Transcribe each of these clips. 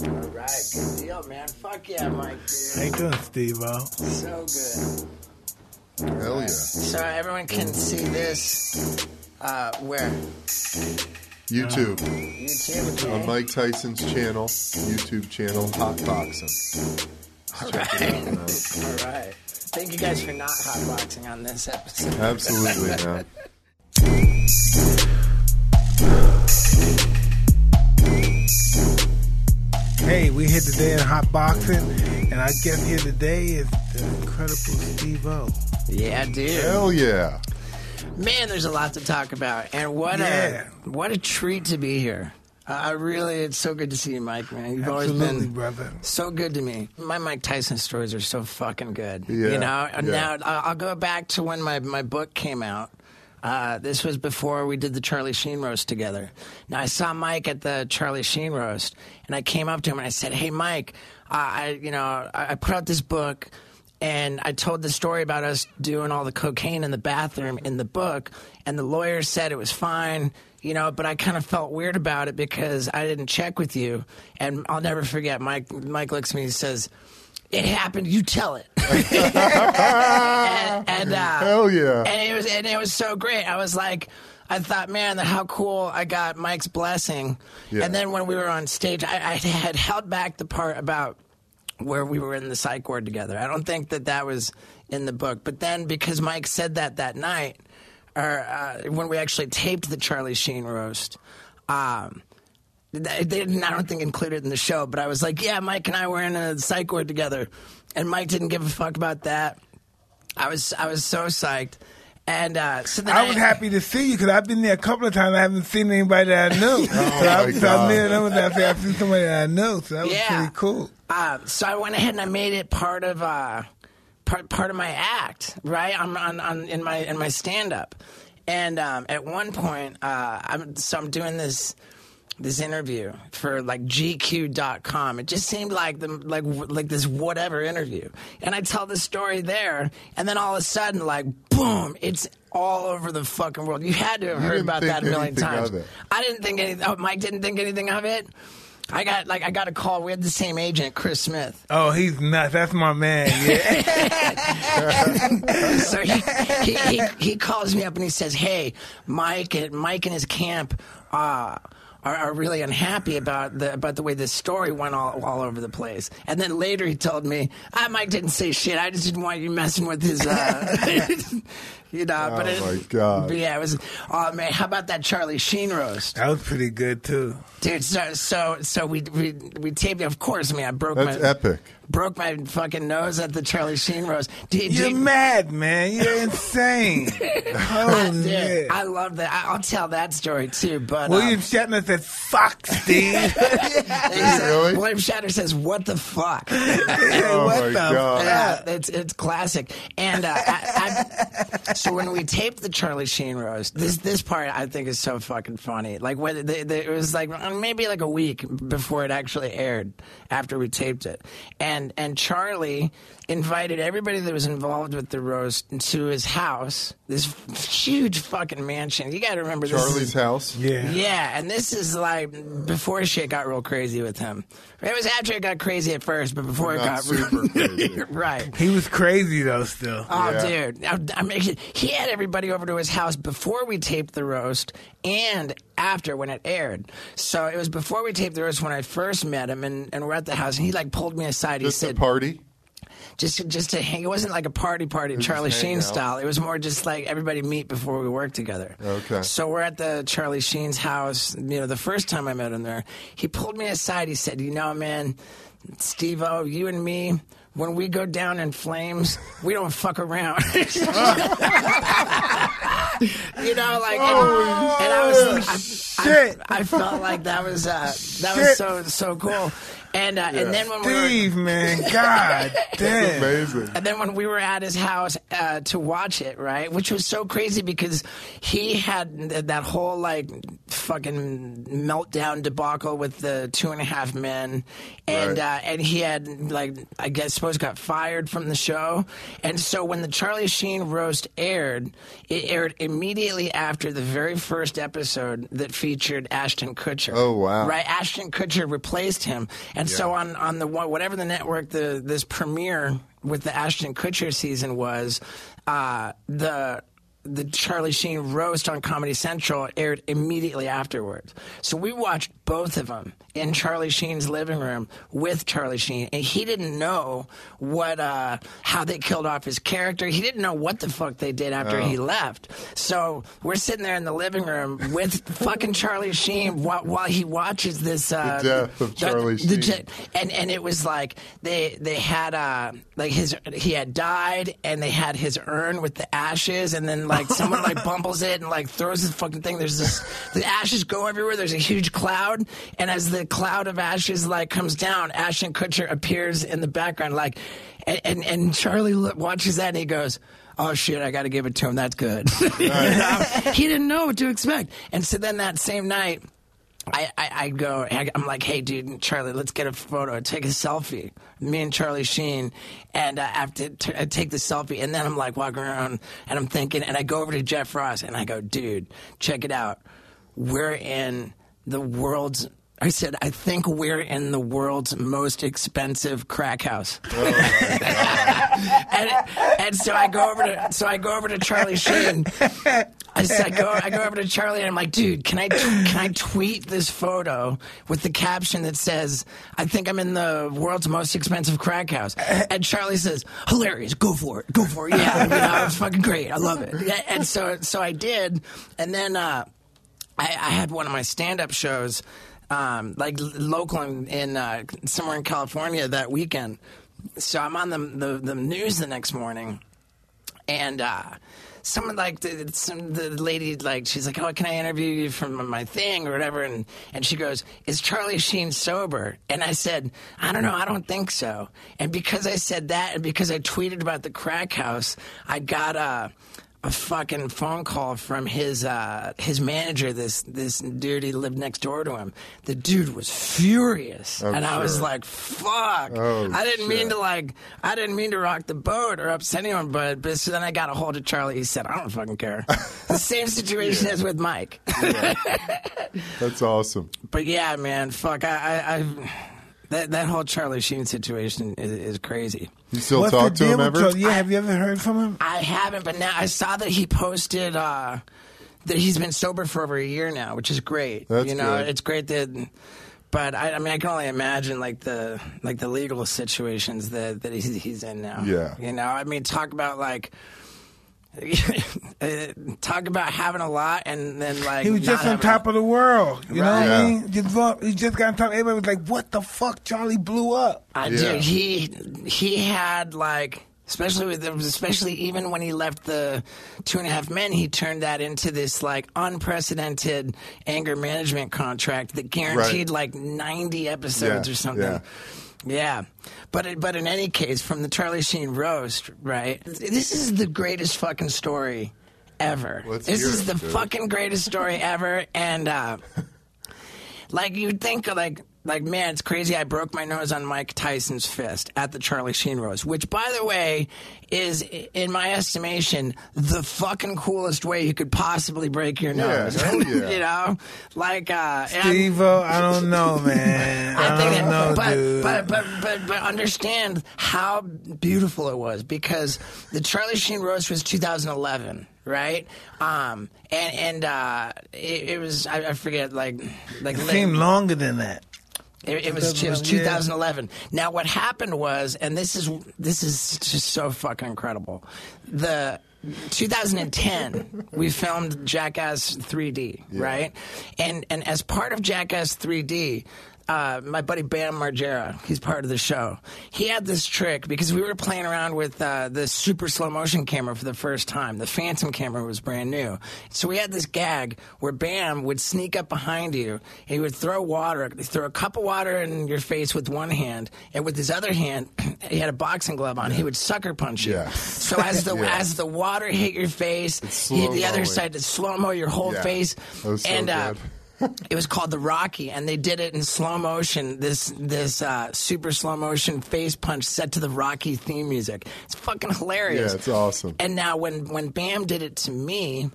All right, good deal, man. Fuck yeah, Mike. How Dude. you doing, Steve-O? So good. Hell yeah. So everyone can see this. Uh, where? YouTube. YouTube. Okay. On Mike Tyson's channel, YouTube channel, Hotboxin'. All Check it out, right. man. All right. Thank you guys for not hotboxing on this episode. Absolutely, man. Hey, we here today in Hotboxin', and I guest here today is the incredible Steve-O. Yeah, dude. Hell yeah. Man, there's a lot to talk about, and what Yeah. a what a treat to be here. I really, it's so good to see you, Mike. Man, you've Absolutely, always been brother. so good to me. My Mike Tyson stories are so fucking good. Yeah, you know. And yeah. Now I- I'll go back to when my my book came out. Uh, this was before we did the Charlie Sheen roast together. Now I saw Mike at the Charlie Sheen roast, and I came up to him and I said, "Hey, Mike, uh, I you know I, I put out this book." And I told the story about us doing all the cocaine in the bathroom in the book, and the lawyer said it was fine, you know, but I kind of felt weird about it because I didn't check with you. And I'll never forget, Mike, Mike looks at me and says, It happened, you tell it. and and, uh, Hell yeah. and it was and it was so great. I was like, I thought, man, how cool! I got Mike's blessing. Yeah. And then when we were on stage, I, I had held back the part about where we were in the psych ward together. I don't think that that was in the book. But then because Mike said that that night, or uh, when we actually taped the Charlie Sheen roast. Um, they didn't, I don't think, included it in the show, but I was like, yeah, Mike and I were in a psych ward together. And Mike didn't give a fuck about that. I was I was so psyched. And uh, so I was happy to see you because I've been there a couple of times. I haven't seen anybody that I knew. so I, so I knew them and I said, I've seen somebody that I knew, So that was Yeah. pretty cool. Uh, so I went ahead and I made it part of uh, part part of my act, right? I'm on, on in my in my stand up, and um, at one point, uh, I'm so I'm doing this this interview for like GQ.com. It just seemed like the like like this whatever interview, and I tell the story there, and then all of a sudden, like boom, it's all over the fucking world. You had to have You heard about that a million times. I didn't think anything. Oh, Mike didn't think anything of it. I got like I got a call. We had the same agent, Chris Smith. Oh, he's nuts. That's my man. Yeah. So he, he, he, he calls me up and he says, "Hey, Mike and Mike and his camp uh, are, are really unhappy about the about the way this story went all, all over the place." And then later he told me, ah, "Mike didn't say shit. I just didn't want you messing with his." Uh, You know, but Oh, it, my God. But yeah, it was. Oh man, how about that Charlie Sheen roast, that was pretty good, too. dude? So so so we we we taped. it. Of course, I mean, I broke That's my epic. broke my fucking nose at the Charlie Sheen roast. Did, You're did- mad, man. You're insane. oh, Dude, yeah. I love that. I- I'll tell that story too. But William um, Shatner said, fuck, Steve. said- Really? William Shatner says, "What the fuck?" Oh what my the God. yeah, it's it's classic. And uh, I, I, so when we taped the Charlie Sheen roast, this this part I think is so fucking funny. Like when they, they, it was like uh, maybe like a week before it actually aired after we taped it, and and Charlie invited everybody that was involved with the roast to his house, this huge fucking mansion. You got to remember this is- Charlie's house. yeah. yeah, and this is like before shit got real crazy with him. It was after it got crazy at first, but before it got super crazy. right. He was crazy, though, still. Oh, Yeah. dude! I, I mean, he had everybody over to his house before we taped the roast and after when it aired. So it was before we taped the roast when I first met him, and, and we're at the house, and he like pulled me aside. He Just a said, party. Just just to hang. It wasn't like a party party Charlie Sheen out. style. It was more just like everybody meet before we work together. Okay. So we're at the Charlie Sheen's house. You know, the first time I met him there, he pulled me aside. He said, "You know, man, Steve O, you and me." When we go down in flames, we don't fuck around. you know, like, and, and I was, I, shit. I, I felt like that was uh, that was so so cool. And uh, and then when we were man. God damn. Amazing. and then when we were at his house uh, to watch it, right, which was so crazy because he had that whole like fucking meltdown debacle with the two and a half men, and Right. uh, and he had like I guess suppose got fired from the show, and so when the Charlie Sheen roast aired, it aired immediately after the very first episode that featured Ashton Kutcher. Oh, wow. Right, Ashton Kutcher replaced him, and so Yeah. on on the whatever the network the this premiere with the Ashton Kutcher season was, uh, the the Charlie Sheen roast on Comedy Central aired immediately afterwards. So we watched both of them in Charlie Sheen's living room with Charlie Sheen, and he didn't know what uh, how they killed off his character. He didn't know what the fuck they did after he left. So we're sitting there in the living room with fucking Charlie Sheen while, while he watches this uh, The death of Charlie the- the Sheen. and and it was like they they had uh like his he had died and they had his urn with the ashes and then like someone like bumbles it and like throws this fucking thing there's this the ashes go everywhere there's a huge cloud and as the cloud of ashes like comes down Ashton Kutcher appears in the background like and and, and Charlie lo- watches that and he goes Oh shit! I got to give it to him. That's good. You know? he didn't know what to expect, and so then that same night, I, I, I go, I'm like, hey, dude, Charlie, let's get a photo, take a selfie. Me and Charlie Sheen, and uh, after t- I take the selfie, and then I'm like walking around, and I'm thinking, and I go over to Jeff Ross, and I go, dude, check it out. We're in the world's. I said, I think we're in the world's most expensive crack house. and, and so I go over to so I go over to Charlie Sheen. I, said, I go I go over to Charlie and I'm like, dude, can I can I tweet this photo with the caption that says, "I think I'm in the world's most expensive crack house." And Charlie says, "Hilarious, go for it, go for it." Yeah, you know, it's fucking great. I love it. And so so I did, and then uh, I, I had one of my stand-up shows, um, like local in, in uh, somewhere in California that weekend. So I'm on the, the the news the next morning, and uh, someone like the, some the lady like she's like, "Oh, can I interview you from my thing or whatever?" And and she goes, "Is Charlie Sheen sober?" And I said, "I don't know. I don't think so." And because I said that, and because I tweeted about the crack house, I got a. A fucking phone call from his uh, his manager, this this dude he lived next door to him. The dude was furious, I'm and I was like, "Fuck!" Oh, I didn't mean to like I didn't mean to rock the boat or upset anyone, but but so then I got a hold of Charlie. He said, "I don't fucking care." the same situation as with Mike. That's awesome. but yeah, man, fuck, I, I, I that that whole Charlie Sheen situation is, is crazy. You still What's talk to him ever? Charlie? Yeah, have you ever heard from him? I haven't, but now I saw that he posted uh, that he's been sober for over a year now, which is great. That's you know, good. it's great that. But I, I mean, I can only imagine like the like the legal situations that that he's, he's in now. Yeah. you know, I mean, talk about like. Uh, talk about having a lot and then like He was just on top of the world. You know what I mean? Just, lo- he just got on top. Everybody was like, "What the fuck?" Charlie blew up. I Yeah. dude, he he had like especially with especially even when he left the two and a half men, he turned that into this like unprecedented anger management contract that guaranteed like ninety episodes Yeah, or something. yeah. But it- but in any case, from the Charlie Sheen roast, right? This is the greatest fucking story ever. This is the dude. fucking greatest story ever, and uh, like you'd think like like man it's crazy i broke my nose on mike tyson's fist at the charlie sheen roast which by the way is in my estimation the fucking coolest way you could possibly break your nose hell yeah. you know like uh Steve-O, I don't know, man. I, I think don't know, but, dude. but but but but understand how beautiful it was because the Charlie Sheen roast was 2011, right? Um, and and uh, it, it was I, I forget like like it seemed longer than that. It, it was it was 2011, yeah. 2011. Now what happened was, and this is this is just so fucking incredible. The 2010, we filmed Jackass 3D, right? And and as part of Jackass 3D. Uh, my buddy Bam Margera, he's part of the show. He had this trick because we were playing around with uh, the super slow motion camera for the first time. The Phantom camera was brand new. So we had this gag where Bam would sneak up behind you. And he would throw water, throw a cup of water in your face with one hand, and with his other hand, he had a boxing glove on. He would sucker punch you. Yeah. So as the Yeah. as the water hit your face, he, the other side to slow mo your whole Yeah. face, That was so and uh. It was called the Rocky, and they did it in slow motion. This this uh, super slow motion face punch set to the Rocky theme music. It's fucking hilarious. Yeah, it's awesome. And now when when Bam did it to me,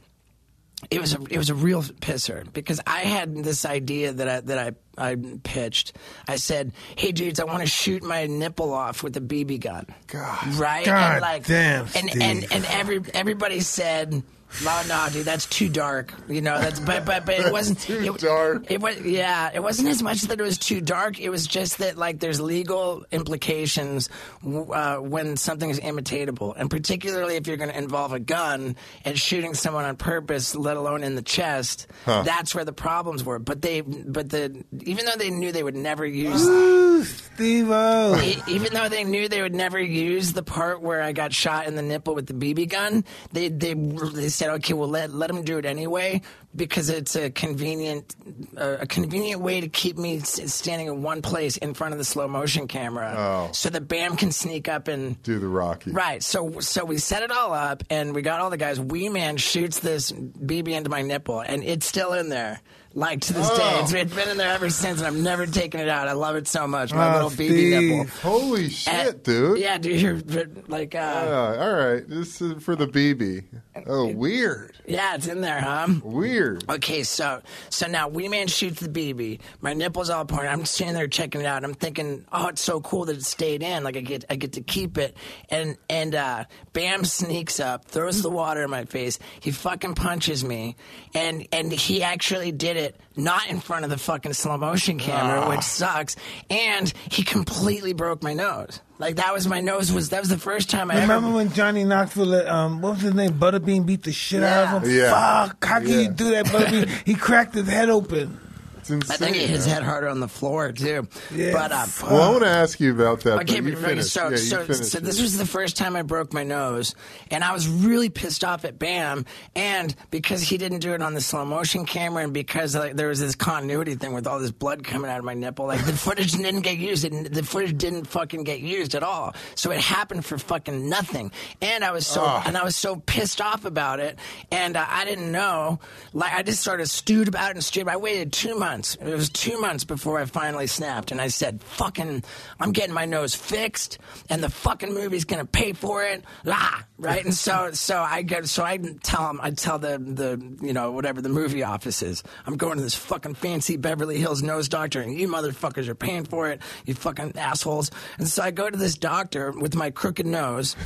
it was a it was a real pisser because I had this idea that I that I I pitched. I said, "Hey dudes, I want to shoot my nipple off with a BB gun." God. right? God and damn, and, and and every everybody said. No, no, dude, that's too dark. You know, that's but but but it wasn't too it, dark. It was yeah, it wasn't as much that it was too dark. It was just that like there's legal implications uh, when something is imitatable, and particularly if you're going to involve a gun and shooting someone on purpose, let alone in the chest. That's where the problems were. But they, but the even though they knew they would never use Ooh, Steve-O. E- even though they knew they would never use the part where I got shot in the nipple with the BB gun, they they they said, okay, well let let them do it anyway because it's a convenient uh, a convenient way to keep me s- standing in one place in front of the slow motion camera, Oh. so that Bam can sneak up and. Do the Rocky. Right, so so we set it all up, and we got all the guys. Wee Man shoots this BB into my nipple, and it's still in there, like to this day. Oh. It's, it's been in there ever since, and I've never taken it out. I love it so much. My Oh, little BB nipple. Holy shit, And- dude. Yeah, dude, you're like, uh, Yeah, all right. This is for the BB. Oh, weird. yeah, it's in there, huh? Weird. Okay, so so now Wee Man shoots the BB. My nipples all pointed. I'm standing there checking it out. I'm thinking, oh, it's so cool that it stayed in. Like I get I get to keep it. And and uh, Bam sneaks up, throws the water in my face. He fucking punches me, and and he actually did it not in front of the fucking slow motion camera, which sucks. And he completely broke my nose. Like that was my nose was that was the first time I Remember ever. when Johnny Knoxville, let, um, what was his name? Butterbean beat the shit out of him. Yeah. Fuck! How can Yeah. you do that, Butterbean? he cracked his head open. It's insane. I think he hit his head harder on the floor too. Yeah, but uh, fuck. Well, I want to ask you about that. Okay, but you but okay, finish. so yeah, so, finish so this was the first time I broke my nose, and I was really pissed off at Bam, and because he didn't do it on the slow motion camera, and because like, there was this continuity thing with all this blood coming out of my nipple, like the footage didn't get used, and the footage didn't fucking get used at all. So it happened for fucking nothing, and I was so and I was so pissed off about it, and uh, I didn't know, like I just sort of stewed about it and stewed. I waited two months. It was two months before I finally snapped, and I said, "Fucking, I'm getting my nose fixed, and the fucking movie's gonna pay for it." La, right. And so, so I go, so I tell him, I tell the the you know whatever the movie office is, I'm going to this fucking fancy Beverly Hills nose doctor, and you motherfuckers are paying for it, you fucking assholes. And so I go to this doctor with my crooked nose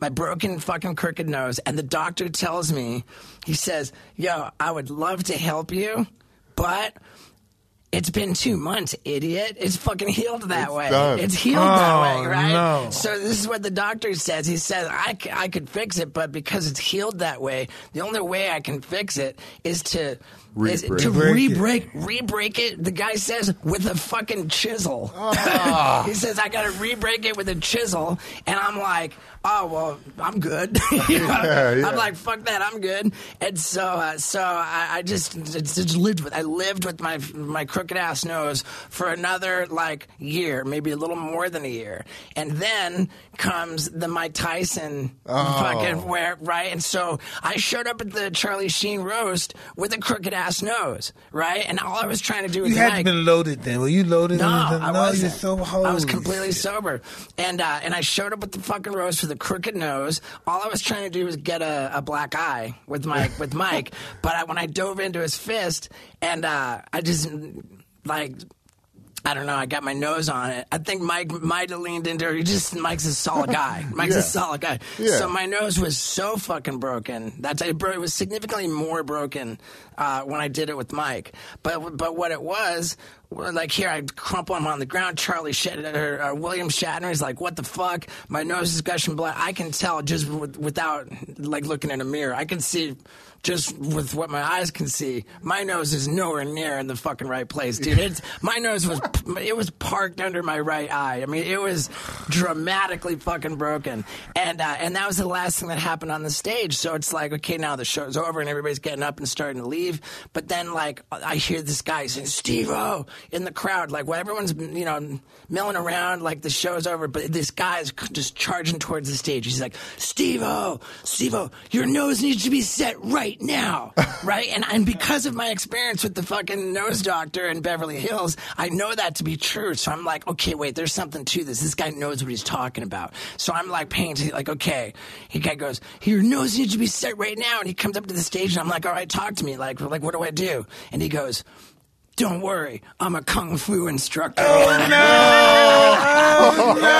my broken fucking crooked nose, and the doctor tells me, he says, "Yo, I would love to help you, but." It's been two months, idiot. It's fucking healed that It's way. done. It's healed that Oh, way, right? no. So this is what the doctor says. He says I, c- I could fix it, but because it's healed that way, the only way I can fix it is to is Re-break. to Re-break it. re-break it. The guy says with a fucking chisel. Ah. he says I got to re-break it with a chisel, and I'm like, oh well, I'm good. You know? Yeah, yeah. I'm like, fuck that, I'm good. And so, uh, so I, I just, just lived with. I lived with my my crooked ass nose for another like year, maybe a little more than a year, and then comes the Mike Tyson Oh. fucking where right. And so I showed up at the Charlie Sheen roast with a crooked ass nose, right? And all I was trying to do with You had Mike. been loaded then. Were you loaded? No, the, I wasn't. you're so I was completely shit. sober, and uh, and I showed up with the fucking roast for the crooked nose. All I was trying to do was get a, a black eye with Mike with Mike, but I, when I dove into his fist, and uh, I just like. I don't know. I got my nose on it. I think Mike might have leaned into it. He just Mike's a solid guy. Mike's Yeah. a solid guy. Yeah. So my nose was so fucking broken. That's it, bro- it was significantly more broken uh, when I did it with Mike. But but what it was, like here I crumple him on the ground. Charlie Shat- or, uh, William Shatner is like, "What the fuck? My nose is gushing blood." I can tell just with, without like looking in a mirror. I can see. Just with what my eyes can see, my nose is nowhere near in the fucking right place, dude. It's my nose was it was parked under my right eye. I mean, it was dramatically fucking broken, and uh, and that was the last thing that happened on the stage. So it's like, okay, now the show's over and everybody's getting up and starting to leave. But then, like, I hear this guy saying, "Steve-O, in the crowd, like while everyone's you know milling around, like the show's over, but this guy's just charging towards the stage. He's like, "Steve-O, Steve-O, your nose needs to be set right now, right?" And and because of my experience with the fucking nose doctor in Beverly Hills, I know that to be true. So I'm like, okay, wait, there's something to this. This guy knows what he's talking about. So I'm like paying attention, like, okay. He guy goes, your nose needs to be set right now. And he comes up to the stage, and I'm like, all right, talk to me. Like, like, what do I do? And he goes. Don't worry, I'm a kung fu instructor. Oh no.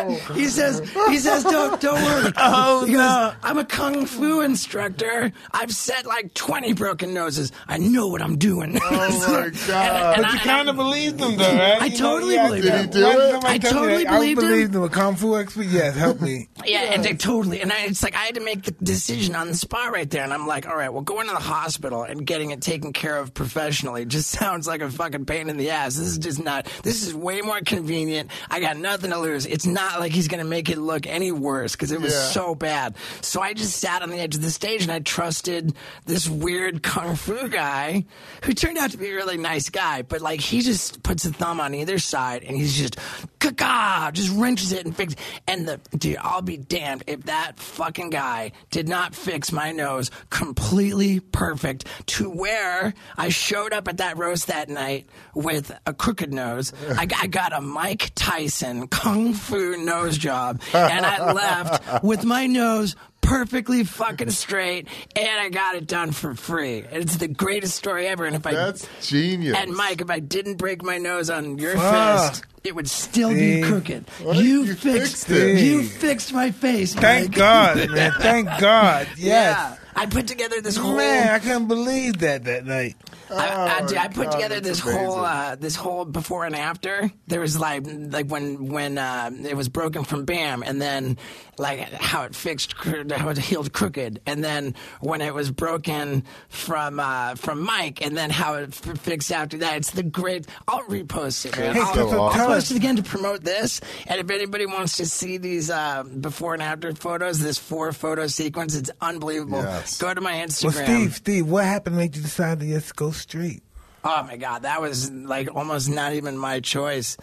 Oh, he says, he says, don't, don't worry. Oh, he goes, no. I'm a kung fu instructor. I've set like 20 broken noses. I know what I'm doing. Oh my God. And But I- you kind of believed him, though, right? I You totally believed Did he him. do it? I totally? I believed him. believed him. A kung fu expert? Yes, help me. Yeah, and they totally. And I, it's like I had to make the decision on the spot right there. And I'm like, all right, well, going to the hospital and getting it taken care of professionally just sounds like a fucking pain in the ass. This is just not. This is way more convenient. I got nothing to lose. It's not like he's going to make it look any worse because it was Yeah. so bad. So I just sat on the edge of the stage and I trusted this weird kung fu guy who turned out to be a really nice guy. But like he just puts a thumb on either side and he's just caca, just wrenches it and fixes. And the dude, I'll be damned if that fucking guy did not fix my nose completely perfect to where I showed up at that roast that night with a crooked nose. I, I got a Mike Tyson kung fu nose job, and I left with my nose perfectly fucking straight, and I got it done for free. And It's the greatest story ever. And if I That's genius. and Mike, if I didn't break my nose on your Fuck. fist, it would still be crooked. You, You fixed, fixed it. You fixed my face. Thank Mike. God, man. Thank God. Yeah. Yes. I put together this whole. Man, I couldn't believe that that night. I, I, Oh, I put God, together this whole uh, this whole before and after. There was like like when when uh, it was broken from Bam, and then like how it fixed how it healed crooked, and then when it was broken from uh, from Mike, and then how it f- fixed after that. It's the great. I'll repost it. Hey, I'll, so- I'll post it again to promote this. And if anybody wants to see these uh, before and after photos, this four photo sequence, it's unbelievable. Yes. Go to my Instagram. Well. Steve, Steve, what happened made you decide to just go straight? Oh my god, that was like almost not even my choice.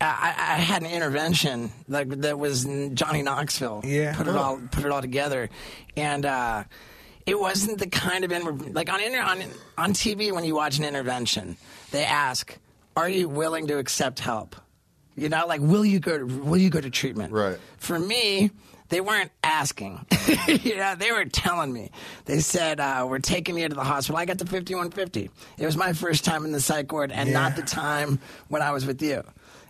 I, I I had an intervention like that was Johnny Knoxville. Yeah. put it all put it all together, and uh, it wasn't the kind of inter- like on, inter- on on TV when you watch an intervention, they ask, "Are you willing to accept help?" You know, like will you go to, will you go to treatment? Right. For me, they weren't asking. you know, they were telling me. They said, uh, "We're taking you to the hospital." I got the fifty-one fifty. It was my first time in the psych ward, and not the time when I was with you.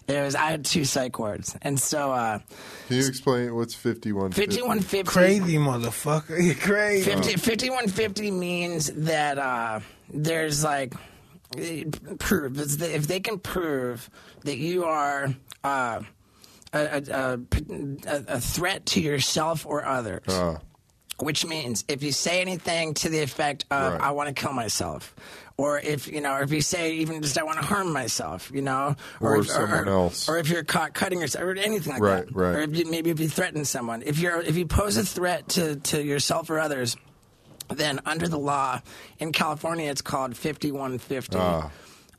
It was I had two psych wards, and so uh, Can you explain what's 51? fifty-one fifty. Crazy motherfucker. You're crazy. 50, 5150 means that uh, there's like eh, proof It's that if they can prove that you are uh, a, a, a, a threat to yourself or others. Uh, Which means if you say anything to the effect of Right. "I want to kill myself," or if you know, or if you say even just "I want to harm myself," you know, Or if, someone else. or if you're caught cutting yourself, or anything like Right, that, right. or if you, maybe if you threaten someone, if you're if you pose a threat to to yourself or others, then under the law in California, it's called 5150. Ah.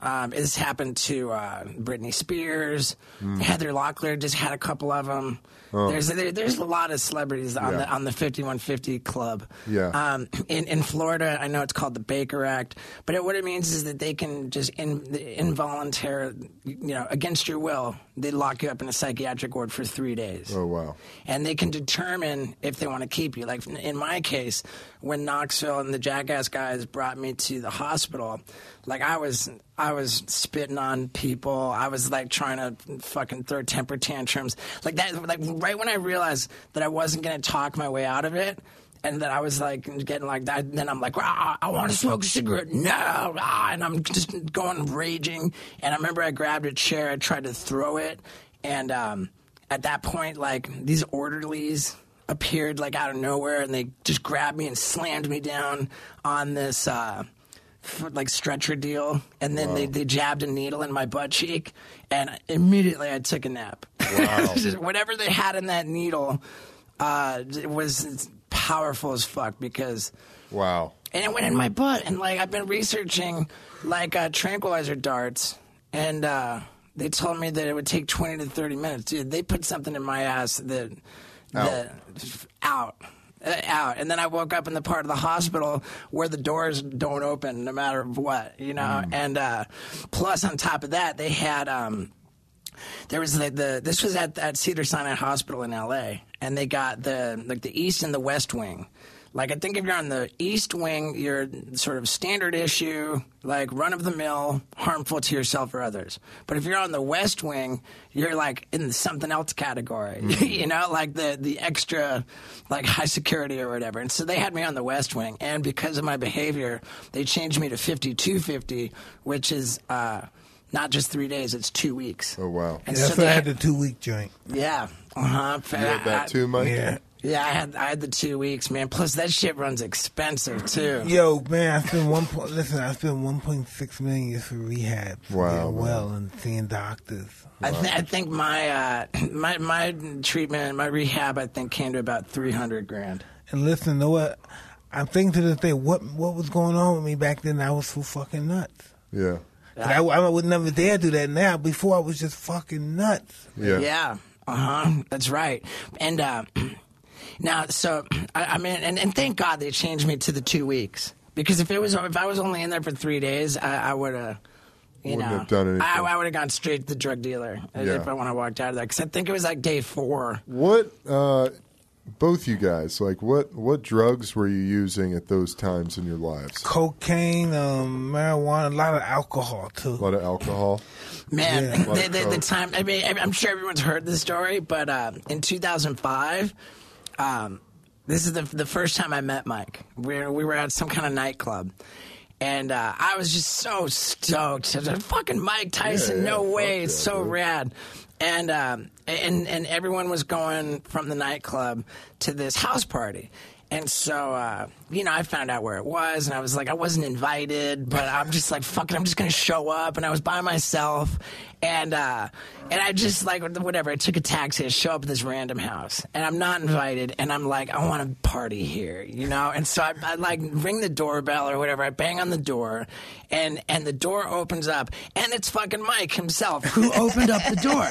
Um, this happened to uh, Britney Spears. Hmm. Heather Locklear just had a couple of them. There's there, there's a lot of celebrities on Oh. Yeah. the on the 5150 club. Yeah. Um, in in Florida, I know it's called the Baker Act, but it, what it means is that they can just in, involuntary, you know, against your will, they lock you up in a psychiatric ward for three days oh, wow. and they can determine if they want to keep you. Like in my case, when Knoxville and the Jackass guys brought me to the hospital, like I was, I was spitting on people. I was like trying to fucking throw temper tantrums, like that. Like right when I realized that I wasn't gonna talk my way out of it. And that I was like getting like that. Then I'm like, ah, I want to smoke a cigarette. No, ah, and I'm just going raging. And I remember I grabbed a chair, I tried to throw it, and um, at that point, like these orderlies appeared like out of nowhere, and they just grabbed me and slammed me down on this uh, like stretcher deal, and then they, they jabbed a needle in my butt cheek, and immediately I took a nap. Just Whatever they had in that needle uh, it was powerful as fuck because Wow. and it went in my butt. And like I've been researching like uh, tranquilizer darts and uh, they told me that it would take 20 to 30 minutes. Dude, they put something in my ass that out. uh, Out, and then I woke up in the part of the hospital where the doors don't open, no matter what, you know. And uh, plus, on top of that, they had um, there was the, the this was at at Cedar Sinai Hospital in L.A. and they got the like the east and the west wing. Like I think if you're on the east wing, you're sort of standard issue, like run of the mill, harmful to yourself or others. But if you're on the west wing, you're like in the something else category, you know, like the the extra, like high security or whatever. And so they had me on the west wing, and because of my behavior, they changed me to 5250, which is. uh not just three days; it's two weeks. Oh, wow. And That's so why I they had the two week joint. yeah. Uh-huh. You had that too, Mike? Yeah. Yeah, I had I had the two weeks, man. Plus that shit runs expensive too. Yo, man, I spent one point. Listen, I spent one point six million years for rehab, for Wow, getting man. well and seeing doctors. I, th- I think my uh, my my treatment, my rehab, I think came to about three hundred grand. And listen, know what? I'm thinking to this day, what what was going on with me back then? I was so fucking nuts. Yeah. I, I would never dare do that now. Before I was just fucking nuts. Yeah. Yeah, uh huh. That's right. And uh, now, so I, I mean, and, and thank God they changed me to the two weeks because if it was if I was only in there for three days, I, I would have. You Wouldn't know, have done anything. I, I would have gone straight to the drug dealer Yeah. if I when I walked out of there because I think it was like day four. What, uh, both you guys, like, what, what drugs were you using at those times in your lives? Cocaine, um, marijuana, a lot of alcohol too. A lot of alcohol? Man, Yeah. the, the, the time. I mean, I'm sure everyone's heard this story, but uh, in 2005, um, this is the the first time I met Mike. We were, we were at some kind of nightclub. And uh, I was just so stoked. I was like, fucking Mike Tyson, Yeah, no way. It's yeah, so dude. rad. And, um, and, and everyone was going from the nightclub to this house party. And so, uh, you know, I found out where it was, and I was like, I wasn't invited, but I'm just like, fuck it, I'm just gonna show up. And I was by myself, and uh, and I just like whatever. I took a taxi to show up at this random house, and I'm not invited, and I'm like, I want to party here, you know. And so I, I like ring the doorbell or whatever. I bang on the door, and and the door opens up, and it's fucking Mike himself who opened up the door,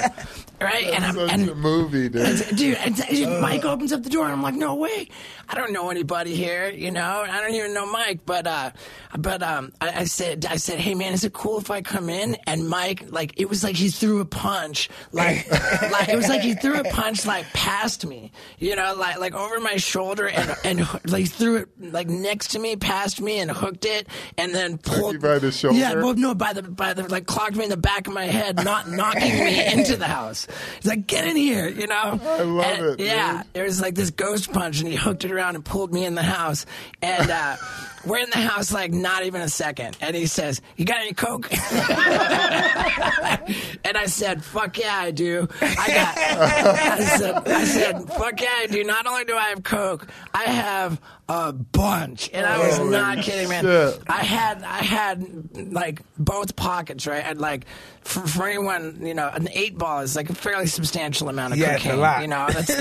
right? and I'm Such and a movie, dude. dude, and, and Mike opens up the door, and I'm like, no way, I don't know anybody here, you know, I don't even know Mike, but uh, but um, I, I said, I said, hey man, is it cool if I come in? And Mike, like, it was like he threw a punch, like, like it was like he threw a punch like past me, you know, like like over my shoulder, and and like threw it like next to me, past me, and hooked it, and then pulled you by the shoulder? Yeah, well, no, by the by the like clocked me in the back of my head, not knocking me into the house. He's like, get in here, you know. I love And, it, Yeah, dude. it was like this ghost punch, and he hooked it around and pulled me in the house. And uh, we're in the house like not even a second, and he says, "You got any coke?" and I said, "Fuck yeah, I do." I got. I said, I said, "Fuck yeah, I do." Not only do I have coke, I have a bunch, and I was Holy not kidding, man. shit. I had I had like both pockets, right? I'd like for, for anyone, you know, an eight ball is like a fairly substantial amount of Yeah, it's a cocaine. lot. You know, that's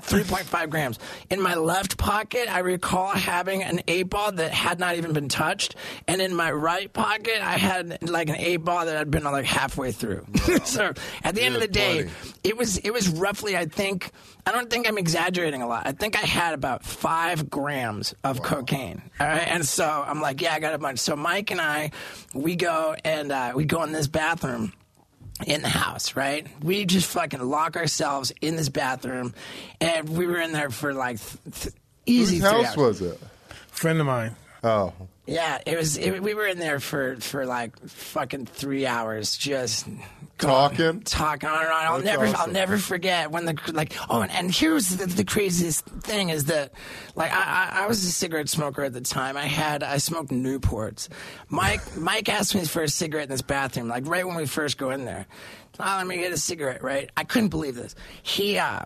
three point five grams. In my left pocket, I recall having an eight ball that had not even been touched, and in my right pocket, I had like an eight ball that had been like halfway through. so at the end of the Good day, buddy. it was it was roughly, I think. I don't think I'm exaggerating a lot. I think I had about five grams of cocaine. All right, and so I'm like, yeah, I got a bunch. So Mike and I, we go and uh, we go in this bathroom in the house, right? We just fucking lock ourselves in this bathroom, and we were in there for like th- th- easy Whose house hours. was it? Friend of mine. Oh, Yeah, it was. It, we were in there for for like fucking three hours, just Talking? talking on and on. I'll That's never, I'll never forget when the like. Oh, and, and here's the, the craziest thing is that, like, I, I, I was a cigarette smoker at the time. I had I smoked Newports. Mike Mike asked me for a cigarette in this bathroom, like right when we first go in there. Oh, let me get a cigarette. Right? I couldn't believe this. He uh,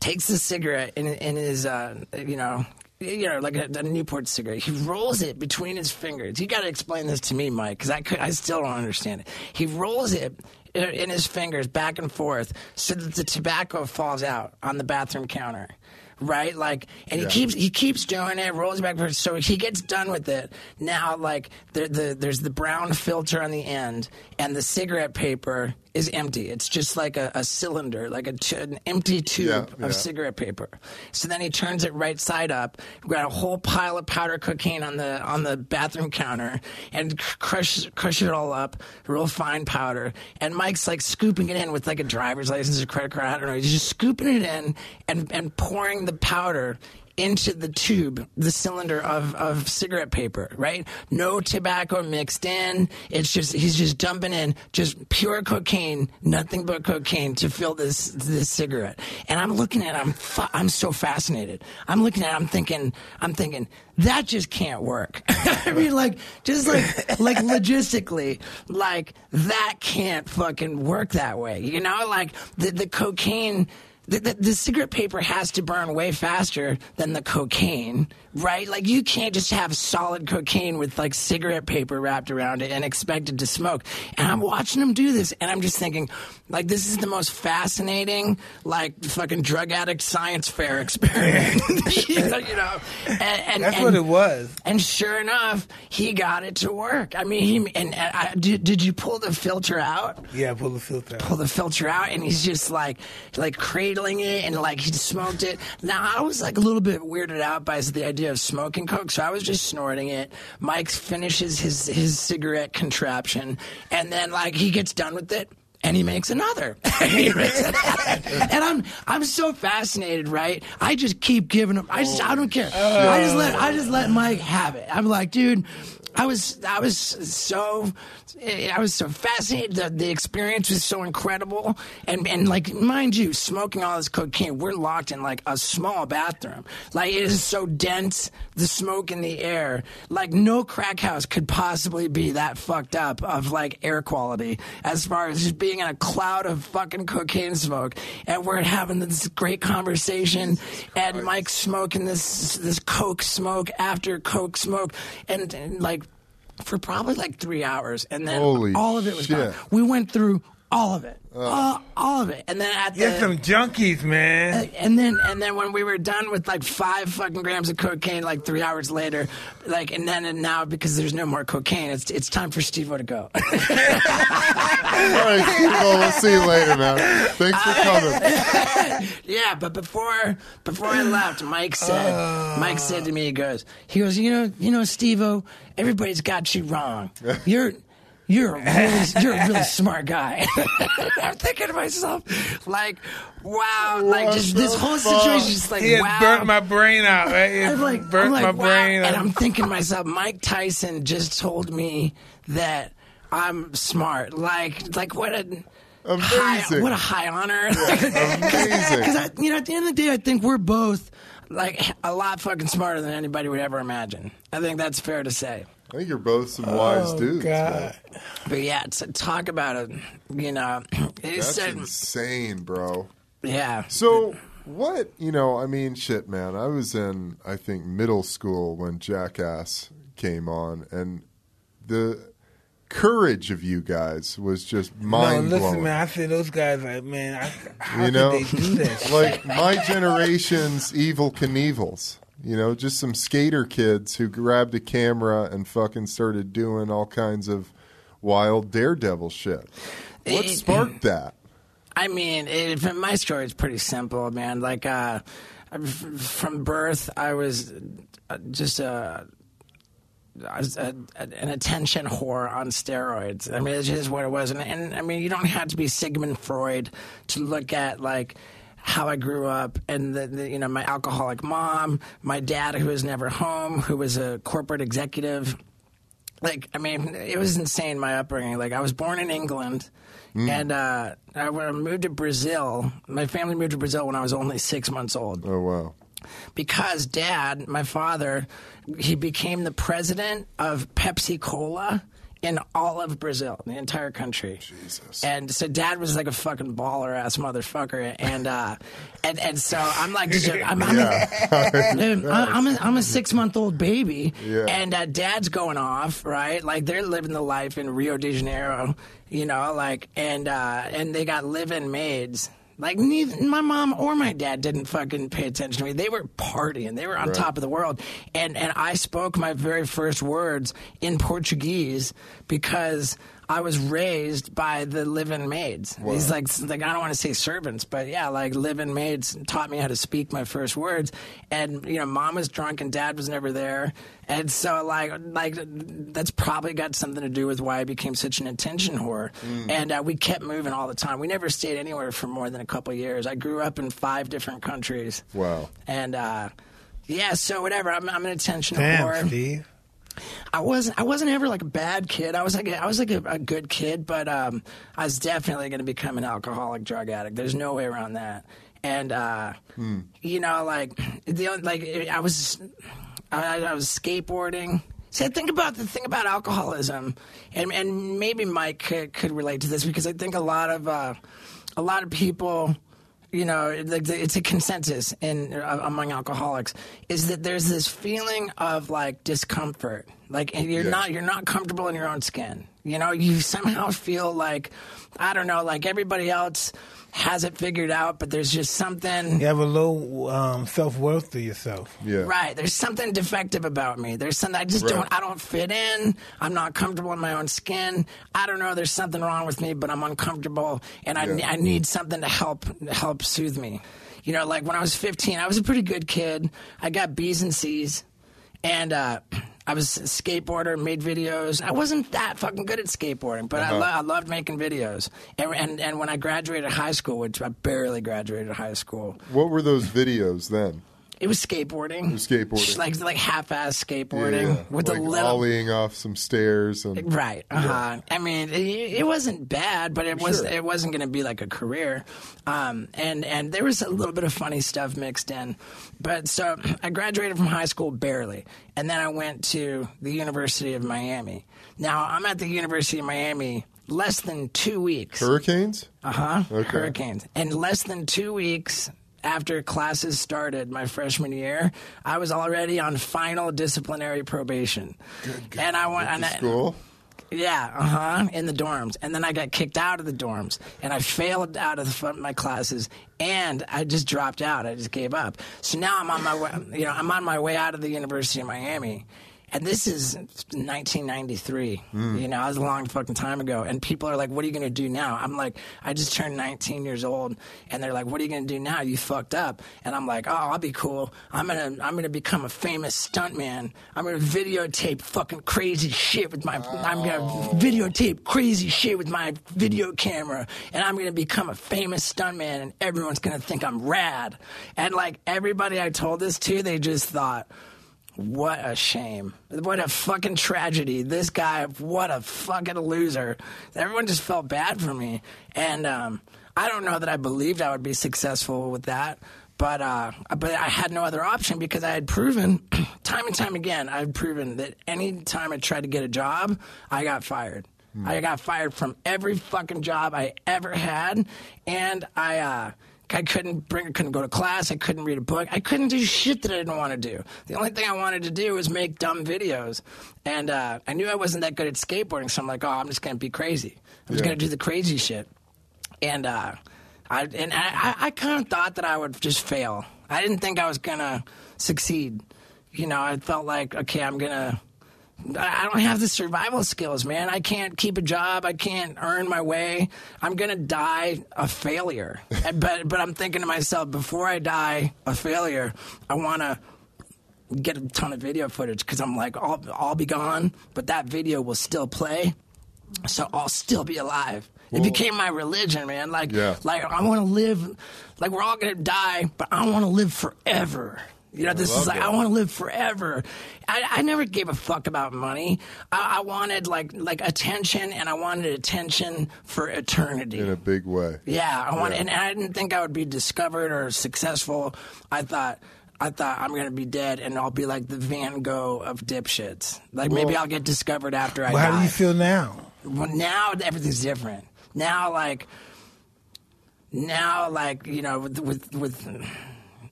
takes the cigarette in, in his, uh, you know, you know, like a, a Newport cigarette. He rolls it between his fingers. You got to explain this to me, Mike, because I could, I still don't understand it. He rolls it in his fingers back and forth so that the tobacco falls out on the bathroom counter. right? Like, and Yeah. he keeps he keeps doing it, rolls back, so he gets done with it. Now, like, the, the there's the brown filter on the end, and the cigarette paper is empty. It's just like a, a cylinder, like a t- an empty tube Yeah, of yeah. cigarette paper. So then he turns it right side up. We got a whole pile of powder cocaine on the on the bathroom counter, and cr- crush crush it all up, real fine powder. And Mike's like scooping it in with like a driver's license or credit card. I don't know. He's just scooping it in and and pouring the powder into the tube, the cylinder of, of cigarette paper, right? No tobacco mixed in. It's just he's just dumping in just pure cocaine, nothing but cocaine to fill this this cigarette. And I'm looking at I'm fu- I'm so fascinated. I'm looking at I'm thinking I'm thinking that just can't work. I mean like just like like logistically like that can't fucking work that way. You know, like the the cocaine the, the, the cigarette paper has to burn way faster than the cocaine, right? Like you can't just have solid cocaine with like cigarette paper wrapped around it and expect it to smoke. And I'm watching them do this, and I'm just thinking, like, this is the most fascinating, like, fucking drug addict science fair experiment, you know? you know? And, and, That's and- what it was. and sure enough, he got it to work. I mean, he and, and I, did, did you pull the filter out? Yeah, pull the filter out. pull the filter out and he's just like like cradling it and like he smoked it. Now I was like a little bit weirded out by the idea of smoking coke, so I was just snorting it. Mike finishes his his cigarette contraption and then like he gets done with it. And he makes another. He makes another. and I'm I'm so fascinated, right? I just keep giving him. I just I don't care. I just let I just let Mike have it. I'm like, dude, I was I was so eh, I was so fascinated. The, the experience was so incredible, and and like mind you, smoking all this cocaine, we're locked in like a small bathroom. Like it is so dense, the smoke in the air. Like no crack house could possibly be that fucked up of like air quality as far as just being in a cloud of fucking cocaine smoke, and we're having this great conversation, and Mike's smoking this this coke smoke after coke smoke, and, and like for probably like three hours, and then Holy all of it was gone. We went through all of it, all, all of it, and then at the Get some junkies, man. and then and then when we were done with like five fucking grams of cocaine, like three hours later, like and then and now because there's no more cocaine, it's it's time for Steve to go. All right, Steve, well, we'll see you later, man. Thanks for coming. yeah, but before before I left, Mike said uh. Mike said to me, he goes, he goes, you know, you know, Steve-O, everybody's got you wrong. You're you're a really, you're a really smart guy. I'm thinking to myself, like, wow, like just this whole situation, just like, He wow. burnt my brain out, right? He I'm like, burnt like, my wow. brain And out. I'm thinking to myself, Mike Tyson just told me that I'm smart. Like, like what a high, what a high honor. Amazing. Because you know, at the end of the day, I think we're both like a lot fucking smarter than anybody would ever imagine. I think that's fair to say. I think you're both some wise oh, dudes. God. Man. But yeah, to talk about it, you know, it's That's uh, insane, bro. yeah. So what you know? I mean, shit, man. I was in I think middle school when Jackass came on, and the courage of you guys was just mind No, mind listen, blowing. man. I see those guys like, man, I, how you know, could they do that? like my generation's Evel Knievels. You know, just some skater kids who grabbed a camera and fucking started doing all kinds of wild daredevil shit. What It- sparked that? I mean, it, my story is pretty simple, man. Like, uh, from birth, I was uh, just a, I was a, an attention whore on steroids. I mean, it's just what it was. And, and I mean, you don't have to be Sigmund Freud to look at like how I grew up and the, the you know my alcoholic mom, my dad who was never home, who was a corporate executive like I mean, it was insane my upbringing. Like I was born in England, and uh, I, when I moved to Brazil, my family moved to Brazil when I was only six months old Oh wow. because Dad, my father, he became the president of Pepsi Cola in all of Brazil, the entire country. Jesus. And so Dad was like a fucking baller ass motherfucker, and uh, and and so I'm like, just, I'm, I'm, Dude, I- I'm a, I'm a six month old baby, Yeah. and uh, dad's going off, right? Like they're living the life in Rio de Janeiro, you know, like and uh, and they got live-in maids Like neither my mom or my dad didn't fucking pay attention to me. They were partying. They were on Right. top of the world. And and I spoke my very first words in Portuguese because I was raised by the live-in maids. These like like I don't want to say servants, but yeah, like live-in maids taught me how to speak my first words. And you know, mom was drunk and dad was never there. And so like like that's probably got something to do with why I became such an attention whore. And uh, we kept moving all the time. We never stayed anywhere for more than a couple years. I grew up in five different countries. Wow. And uh, yeah, so whatever. I'm, I'm an attention Damn, whore. Steve. I wasn't. I wasn't ever like a bad kid. I was like. A, I was like a, a good kid, but um, I was definitely going to become an alcoholic, drug addict. There's no way around that. And uh, you know, like the like I was, I, I was skateboarding. See, I think about the thing about alcoholism, and and maybe Mike could, could relate to this because I think a lot of uh, a lot of people you know, it's a consensus in uh, among alcoholics is that there's this feeling of like discomfort, like you're Yeah. not you're not comfortable in your own skin. You know, you somehow feel like I don't know, like everybody else has it figured out, but there's just something. You have a low um, self worth to yourself. Yeah. Right, there's something defective about me. There's something I just Right. don't. I don't fit in. I'm not comfortable in my own skin. I don't know. There's something wrong with me, but I'm uncomfortable, and I, Yeah. I need something to help help soothe me. You know, like when I was 15, I was a pretty good kid. I got B's and C's, and uh, I was a skateboarder, made videos. I wasn't that fucking good at skateboarding, but I, uh-huh. lo- I loved making videos. And, and and when I graduated high school, which I barely graduated high school, What were those videos then? It was skateboarding. It was skateboarding. like like half-ass skateboarding Yeah, with like the little. ollieing off some stairs and Right. Uh-huh. I mean, it, it wasn't bad, but it was Sure. it wasn't going to be like a career. Um, and and there was a little bit of funny stuff mixed in. But so I graduated from high school barely, and then I went to the University of Miami. Now I'm at the University of Miami less than two weeks. hurricanes. Uh huh. Okay. Hurricanes. And less than two weeks after classes started my freshman year, I was already on final disciplinary probation. Good. And I went and I- School. yeah, uh huh, in the dorms, and then I got kicked out of the dorms, and I failed out of the, my classes, and I just dropped out. I just gave up. So now I'm on my way. You know, I'm on my way out of the University of Miami, and this is 1993. Hmm. You know, that was a long fucking time ago, and people are like, "What are you going to do now?" I'm like, "I just turned 19 years old," and they're like, "What are you going to do now? You fucked up." And I'm like, "Oh, I'll be cool. I'm gonna, I'm gonna become a famous stuntman. I'm gonna videotape fucking crazy shit with my, I'm gonna oh. videotape crazy shit with my video camera, and I'm gonna become a famous stuntman, and everyone's gonna think I'm rad." And like everybody I told this to, they just thought. What a shame. What a fucking tragedy. This guy, what a fucking loser. Everyone just felt bad for me. And um, I don't know that I believed I would be successful with that. But uh, but I had no other option because I had proven time and time again I had proven that any time I tried to get a job, I got fired. I got fired from every fucking job I ever had, and I uh, I couldn't bring, I couldn't go to class. I couldn't read a book. I couldn't do shit that I didn't want to do. The only thing I wanted to do was make dumb videos, and uh, I knew I wasn't that good at skateboarding. So I'm like, oh, I'm just gonna be crazy. I'm just Yeah. gonna do the crazy shit, and uh, I and I, I, I kind of thought that I would just fail. I didn't think I was gonna succeed. You know, I felt like, okay, I'm gonna. I don't have the survival skills, man. I can't keep a job. I can't earn my way. I'm gonna die a failure. And- but but I'm thinking to myself, before I die a failure, I want to get a ton of video footage because I'm like, I'll I'll be gone, but that video will still play, so I'll still be alive. It became my religion, man. Like Yeah. like I want to live. Like we're all gonna die, but I want to live forever. You know, this is like that. I want to live forever. I, I never gave a fuck about money. I, I wanted like like attention, and I wanted attention for eternity. in a big way. Yeah, I want, Yeah. and I didn't think I would be discovered or successful. I thought. I thought I'm gonna be dead, and I'll be like the Van Gogh of dipshits. Like maybe I'll get discovered after I Well, how do you feel now? Well, now everything's different. Now, like, now, like, you know, with with, with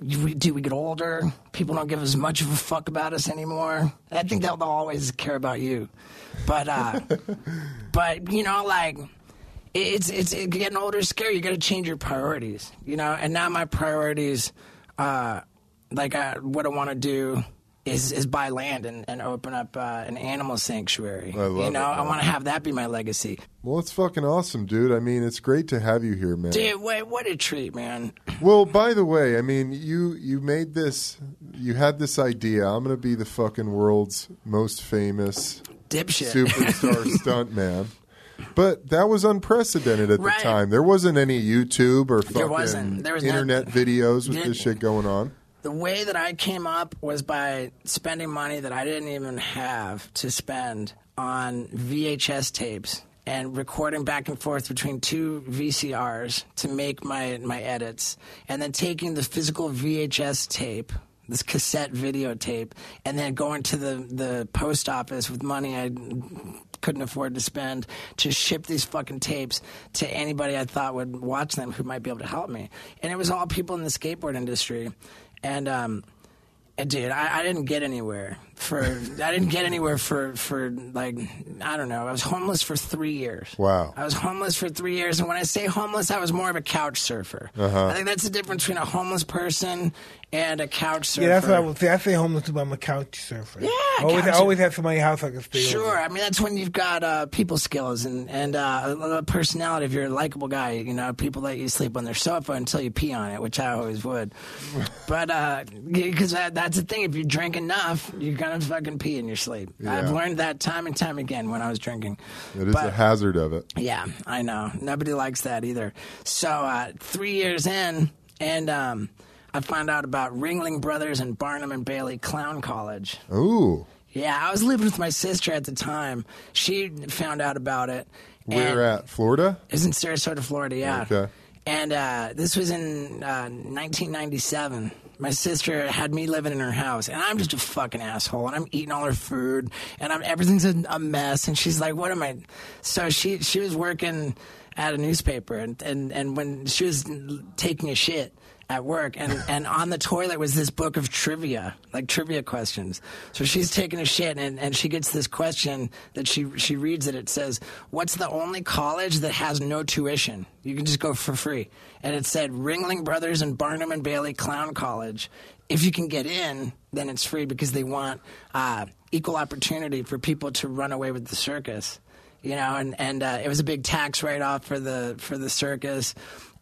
we, do we get older? People don't give as much of a fuck about us anymore. I think they'll, they'll always care about you, but uh, but you know, like. it's it's it, getting older is scary. You got to change your priorities, you know. And now my priorities, uh, like I, what I want to do. Is, is buy land and, and open up uh, an animal sanctuary. I love you know, it, I want to have that be my legacy. Well, it's fucking awesome, dude. I mean, it's great to have you here, man. Dude, wait, what a treat, man. Well, by the way, I mean, you you made this, you had this idea. I'm going to be the fucking world's most famous Dipshit. superstar stuntman. But that was unprecedented at Right. the time. There wasn't any YouTube or There fucking. There not- internet videos with this shit going on. The way that I came up was by spending money that I didn't even have to spend on VHS tapes and recording back and forth between two VCRs to make my, my edits, and then taking the physical VHS tape, this cassette videotape, and then going to the, the post office with money I couldn't afford to spend to ship these fucking tapes to anybody I thought would watch them who might be able to help me. And it was all people in the skateboard industry. And um dude, I, I didn't get anywhere for I didn't get anywhere for for like I don't know. I was homeless for three years. Wow. I was homeless for three years, and when I say homeless, I was more of a couch surfer. Uh-huh. I think that's the difference between a homeless person and a couch surfer. Yeah, that's what I would say. I say homeless too, but I'm a couch surfer. Yeah, always, couch I always have somebody house I can stay Sure, over. I mean that's when you've got uh, people skills and and uh, a, a personality. If you're a likable guy, you know people let you sleep on their sofa until you pee on it, which I always would. but because that, that's the thing, if you drink enough, you're gonna fucking pee in your sleep. I've learned that time and time again when I was drinking. It is But- a hazard of it. yeah, I know. Nobody likes that either. So uh, three years in, and um, I found out about Ringling Brothers and Barnum and Bailey Clown College. Ooh, Yeah, I was living with my sister at the time. She found out about it. where and at? Florida? Was in Sarasota, Florida, yeah. Okay. And uh, this was in uh, 1997. My sister had me living in her house, and I'm just a fucking asshole. And I'm eating all her food, and I'm everything's a, mess. And she's like, "What am I?" So she she was working at a newspaper, and and, and when she was taking a shit at work and, and on the toilet was this book of trivia like trivia questions. So she's taking a shit and, and she gets this question that she she reads it. It says what's the only college that has no tuition? You can just go for free. And it said ringling brothers and barnum and bailey clown college. If you can get in then it's free because they want uh, equal opportunity for people to run away with the circus. You know, and and uh, it was a big tax write off for the for the circus,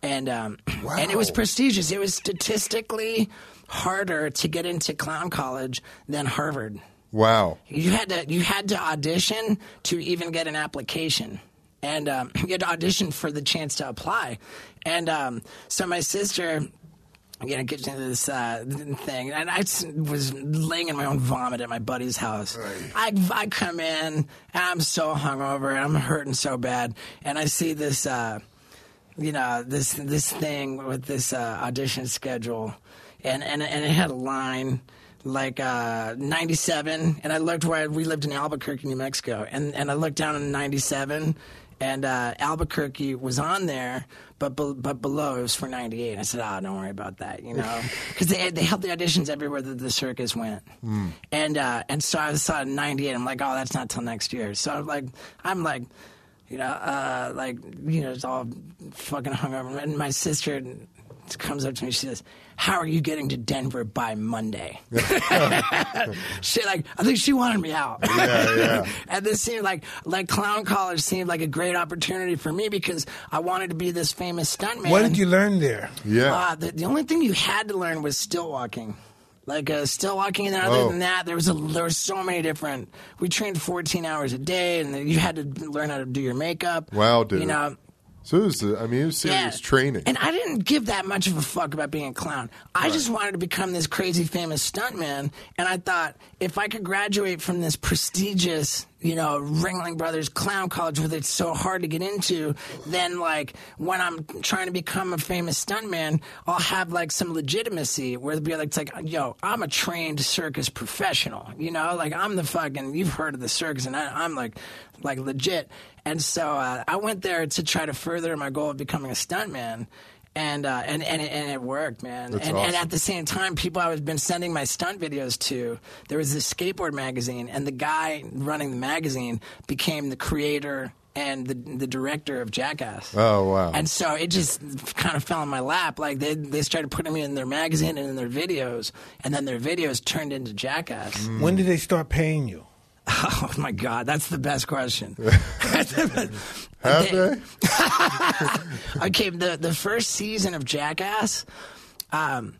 and um, and it was prestigious. It was statistically harder to get into clown college than Harvard. Wow. You had to you had to audition to even get an application, and um, you had to audition for the chance to apply. And um, so my sister you know, gets into this uh, thing, and I was laying in my own vomit at my buddy's house. I, I come in, and I'm so hungover, and I'm hurting so bad, and I see this, uh, you know, this this thing with this uh, audition schedule, and, and and it had a line like uh, 97, and I looked where I, we lived in Albuquerque, New Mexico, and and I looked down in 97. And uh, Albuquerque was on there, but be- but below it was for '98. I said, "Oh, don't worry about that," you know, because they they held the auditions everywhere that the circus went, and uh, and so I saw it in '98. I'm like, "Oh, that's not till next year." So I'm like, I'm like, you know, uh, like you know, it's all fucking hungover. And my sister comes up to me. She says, "How are you getting to Denver by Monday?" she like, I think she wanted me out. Yeah, yeah. and this seemed like like clown college seemed like a great opportunity for me because I wanted to be this famous stuntman. What did you learn there? Yeah. Uh, the, the only thing you had to learn was stilt walking. Like uh, stilt walking, in there. other Oh. than that, there was a, there was so many different. We trained 14 hours a day, and you had to learn how to do your makeup. Wow, dude. You know, So it was, I mean, it was serious training. and I didn't give that much of a fuck about being a clown. I just wanted to become this crazy famous stuntman. And I thought if I could graduate from this prestigious, you know, Ringling Brothers Clown College where it's so hard to get into, then like when I'm trying to become a famous stuntman, I'll have like some legitimacy where it'll be like, it's like, yo, I'm a trained circus professional. You know, like I'm the fucking, you've heard of the circus and I, I'm like, like legit. And so uh, I went there to try to further my goal of becoming a stuntman. And, uh, and and it, and it worked, man. That's and, and at the same time, people I was been sending my stunt videos to, there was this skateboard magazine, and the guy running the magazine became the creator and the the director of Jackass. Oh wow. And so it just kind of fell in my lap. Like they they started putting me in their magazine and in their videos, and then their videos turned into Jackass. Mm. When did they start paying you? Oh my god, that's the best question. Have they? okay, the the first season of Jackass, um,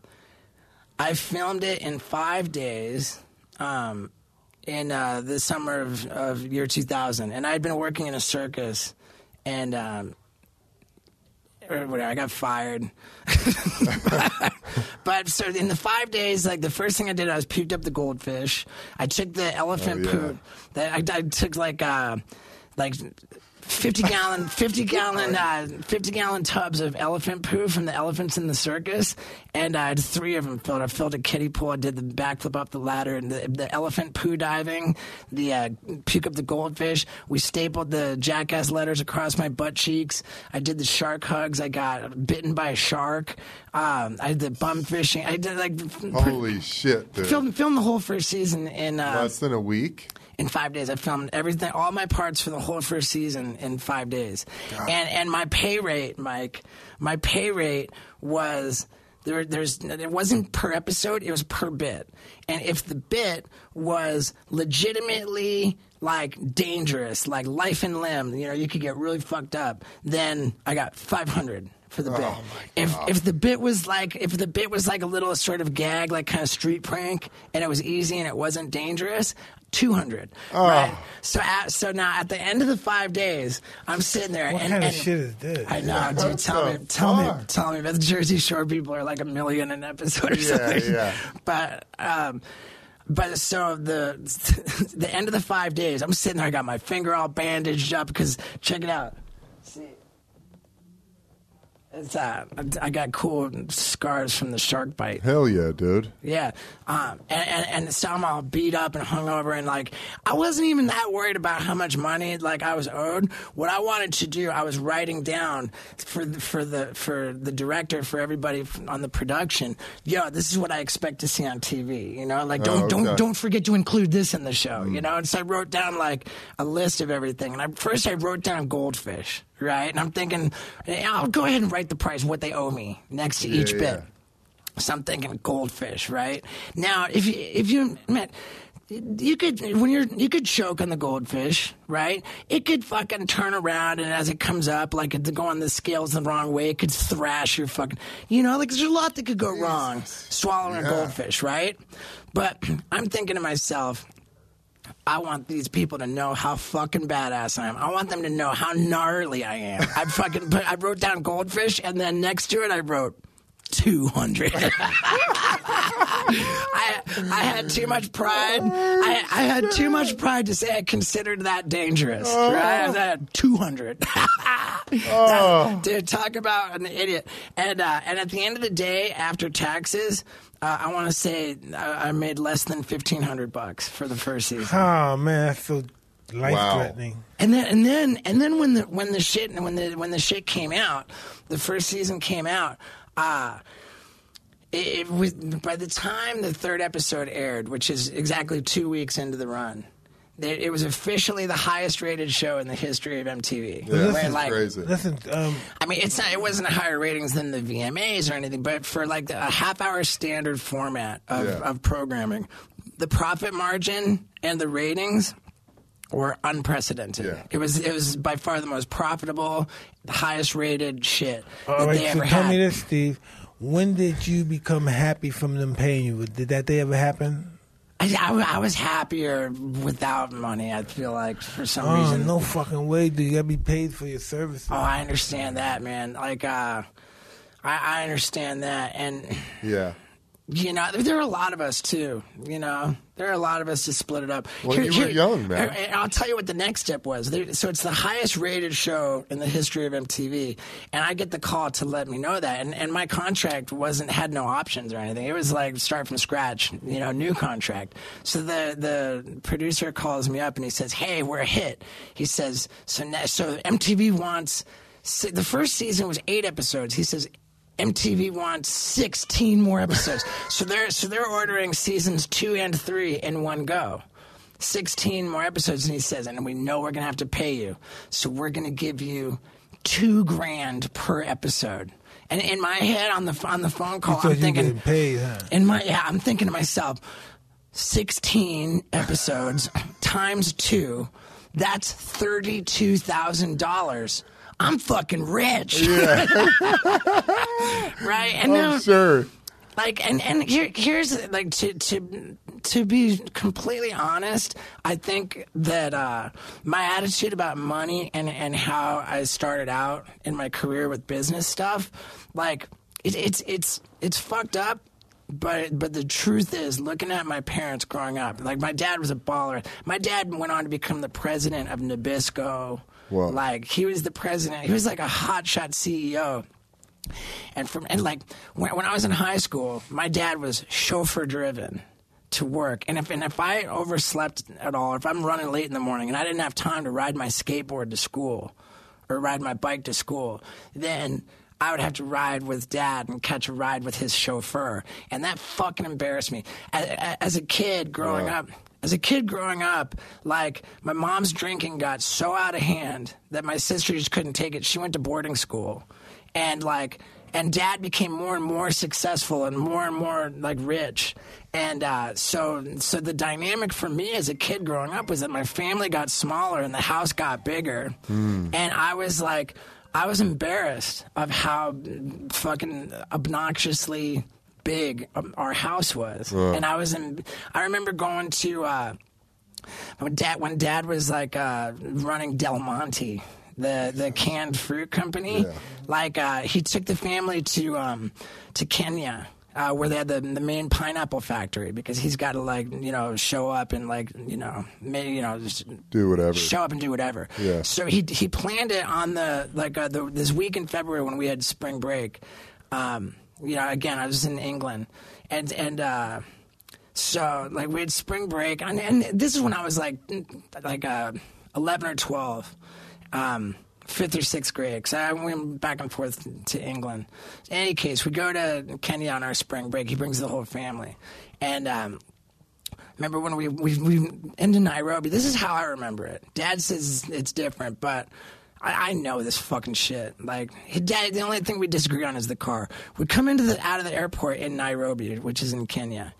I filmed it in five days. Um, in uh, the summer of, of year 2000, and I had been working in a circus, and um, or whatever, I got fired. but so in the five days, like the first thing I did, I was puked up the goldfish. I took the elephant Oh, yeah. poop. That I, I took like uh, like. 50 gallon 50 gallon uh, 50 gallon tubs of elephant poo from the elephants in the circus. And I had three of them filled I filled a kiddie pool I did the backflip up the ladder and the, the elephant poo diving the uh, puke up the goldfish. We stapled the jackass letters across my butt cheeks. I did the shark hugs. I got bitten by a shark. Um, I did the bum fishing. I did like Holy shit, dude. filmed, filmed the whole first season in uh, Less than a week. In five days. I filmed everything, all my parts for the whole first season in five days. And and my pay rate, Mike, my pay rate was there. There's it wasn't per episode; it was per bit. And if the bit was legitimately like dangerous, like life and limb, you know, you could get really fucked up. Then I got five hundred for the bit. if if the bit was like if the bit was like a little sort of gag, like kind of street prank, and it was easy and it wasn't dangerous, two hundred. Right. So at, so now at the end of the five days, I'm sitting there. What and, kind of shit is this? I know, dude. What Tell the me, tell me, fuck? tell me. But the Jersey Shore people are like a million an episode or Yeah, something. yeah. But um, but so the the end of the five days, I'm sitting there. I got my finger all bandaged up because check it out. See. It's uh, I got cool scars from the shark bite. Hell yeah, dude. Yeah, um, and, and and so I'm all beat up and hungover, and like I wasn't even that worried about how much money like I was owed. What I wanted to do, I was writing down for the, for the for the director, for everybody on the production. Yo, this is what I expect to see on TV. You know, like don't Oh, don't don't forget to include this in the show. You know, and so I wrote down like a list of everything, and I, first I wrote down goldfish, right? And I'm thinking, I'll go ahead and write the price, what they owe me next to each Yeah, bit. yeah. So I'm thinking goldfish, right? Now, if you if you man, you could when you're you could choke on the goldfish, right? It could fucking turn around and as it comes up, like it's going the scales the wrong way, it could thrash your fucking, you know, like there's a lot that could go wrong swallowing a goldfish, right? But I'm thinking to myself. I want these people to know how fucking badass I am. I want them to know how gnarly I am. I fucking put, I wrote down goldfish, and then next to it I wrote two hundred. I I had too much pride. I, I had too much pride to say I considered that dangerous. Right? I had two hundred. Dude, talk about an idiot. And uh, and at the end of the day, after taxes, uh, I want to say I, I made less than fifteen hundred bucks for the first season. Oh man, that's so life threatening. And then and then and then when the when the shit when the when the shit came out, the first season came out. Uh it, it was by the time the third episode aired, which is exactly two weeks into the run. It it was officially the highest rated show in the history of MTV. Yeah, Where, that's like, crazy. Listen, um, I mean, it's not. It wasn't higher ratings than the VMAs or anything, but for like a half-hour standard format of, Yeah. of programming, the profit margin and the ratings were unprecedented. Yeah. It was. It was by far the most profitable, the highest rated shit all that right. they So ever tell had. me this, Steve. When did you become happy from them paying you? Did that day ever happen? I, I, I was happier without money. I feel like for some Oh, reason. no fucking way. Do you gotta be paid for your services? Oh, I understand that, man. Like, uh, I, I understand that, and. Yeah. You know, there are a lot of us too. You know, there are a lot of us to split it up. Well, you were young, man. here- I'll tell you what the next step was. So it's the highest rated show in the history of MTV, and I get the call to let me know that. And, and my contract wasn't had no options or anything. It was like start from scratch. You know, new contract. So the the producer calls me up and he says, "Hey, we're a hit." He says, "So ne- so MTV wants." The first season was eight episodes. He says MTV wants 16 more episodes. so they're so they're ordering seasons 2 and 3 in one go. 16 more episodes, and he says, and we know we're gonna have to pay you, so we're gonna give you two grand per episode. And in my head, on the on the phone call, I'm thinking, paid, huh? in my yeah, I'm thinking to myself, 16 episodes times two, that's thirty-two thousand dollars. I'm fucking rich, right? And now, I'm sure. like, and and here, here's like to to to be completely honest, I think that uh, my attitude about money and and how I started out in my career with business stuff, like it, it's it's it's fucked up. But but the truth is, looking at my parents growing up, like my dad was a baller. My dad went on to become the president of Nabisco. Whoa. Like he was the president. He was like a hotshot CEO. And from and like when, when I was in high school, my dad was chauffeur driven to work. And if and if I overslept at all, if I'm running late in the morning and I didn't have time to ride my skateboard to school or ride my bike to school, then I would have to ride with dad and catch a ride with his chauffeur. And that fucking embarrassed me. As, as a kid growing up, as a kid growing up, like my mom's drinking got so out of hand that my sister just couldn't take it. She went to boarding school, and like, and dad became more and more successful and more and more like rich. And uh, so, so the dynamic for me as a kid growing up was that my family got smaller and the house got bigger, and I was like. I was embarrassed of how fucking obnoxiously big um, our house was, and I was in. I remember going to uh, when dad when dad was like uh, running Del Monte, the the canned fruit company. Like uh, he took the family to um, to Kenya. Uh, where they had the, the main pineapple factory because he's got to like you know show up and like you know maybe you know just Do whatever. show up and do whatever. Yeah. So he he planned it on the like uh, the, this week in February when we had spring break. Um, you know, again, I was in England, and and uh, so like we had spring break, and, and this is when I was like like uh, eleven or twelve. Um, Fifth or sixth grade, because I went back and forth to England. In any case, we go to Kenya on our spring break. He brings the whole family, and um, Remember when we we we into Nairobi? This is how I remember it. Dad says it's different, but I, know this fucking shit. Like, dad, the only thing we disagree on is the car. We come into the out of the airport in Nairobi, which is in Kenya.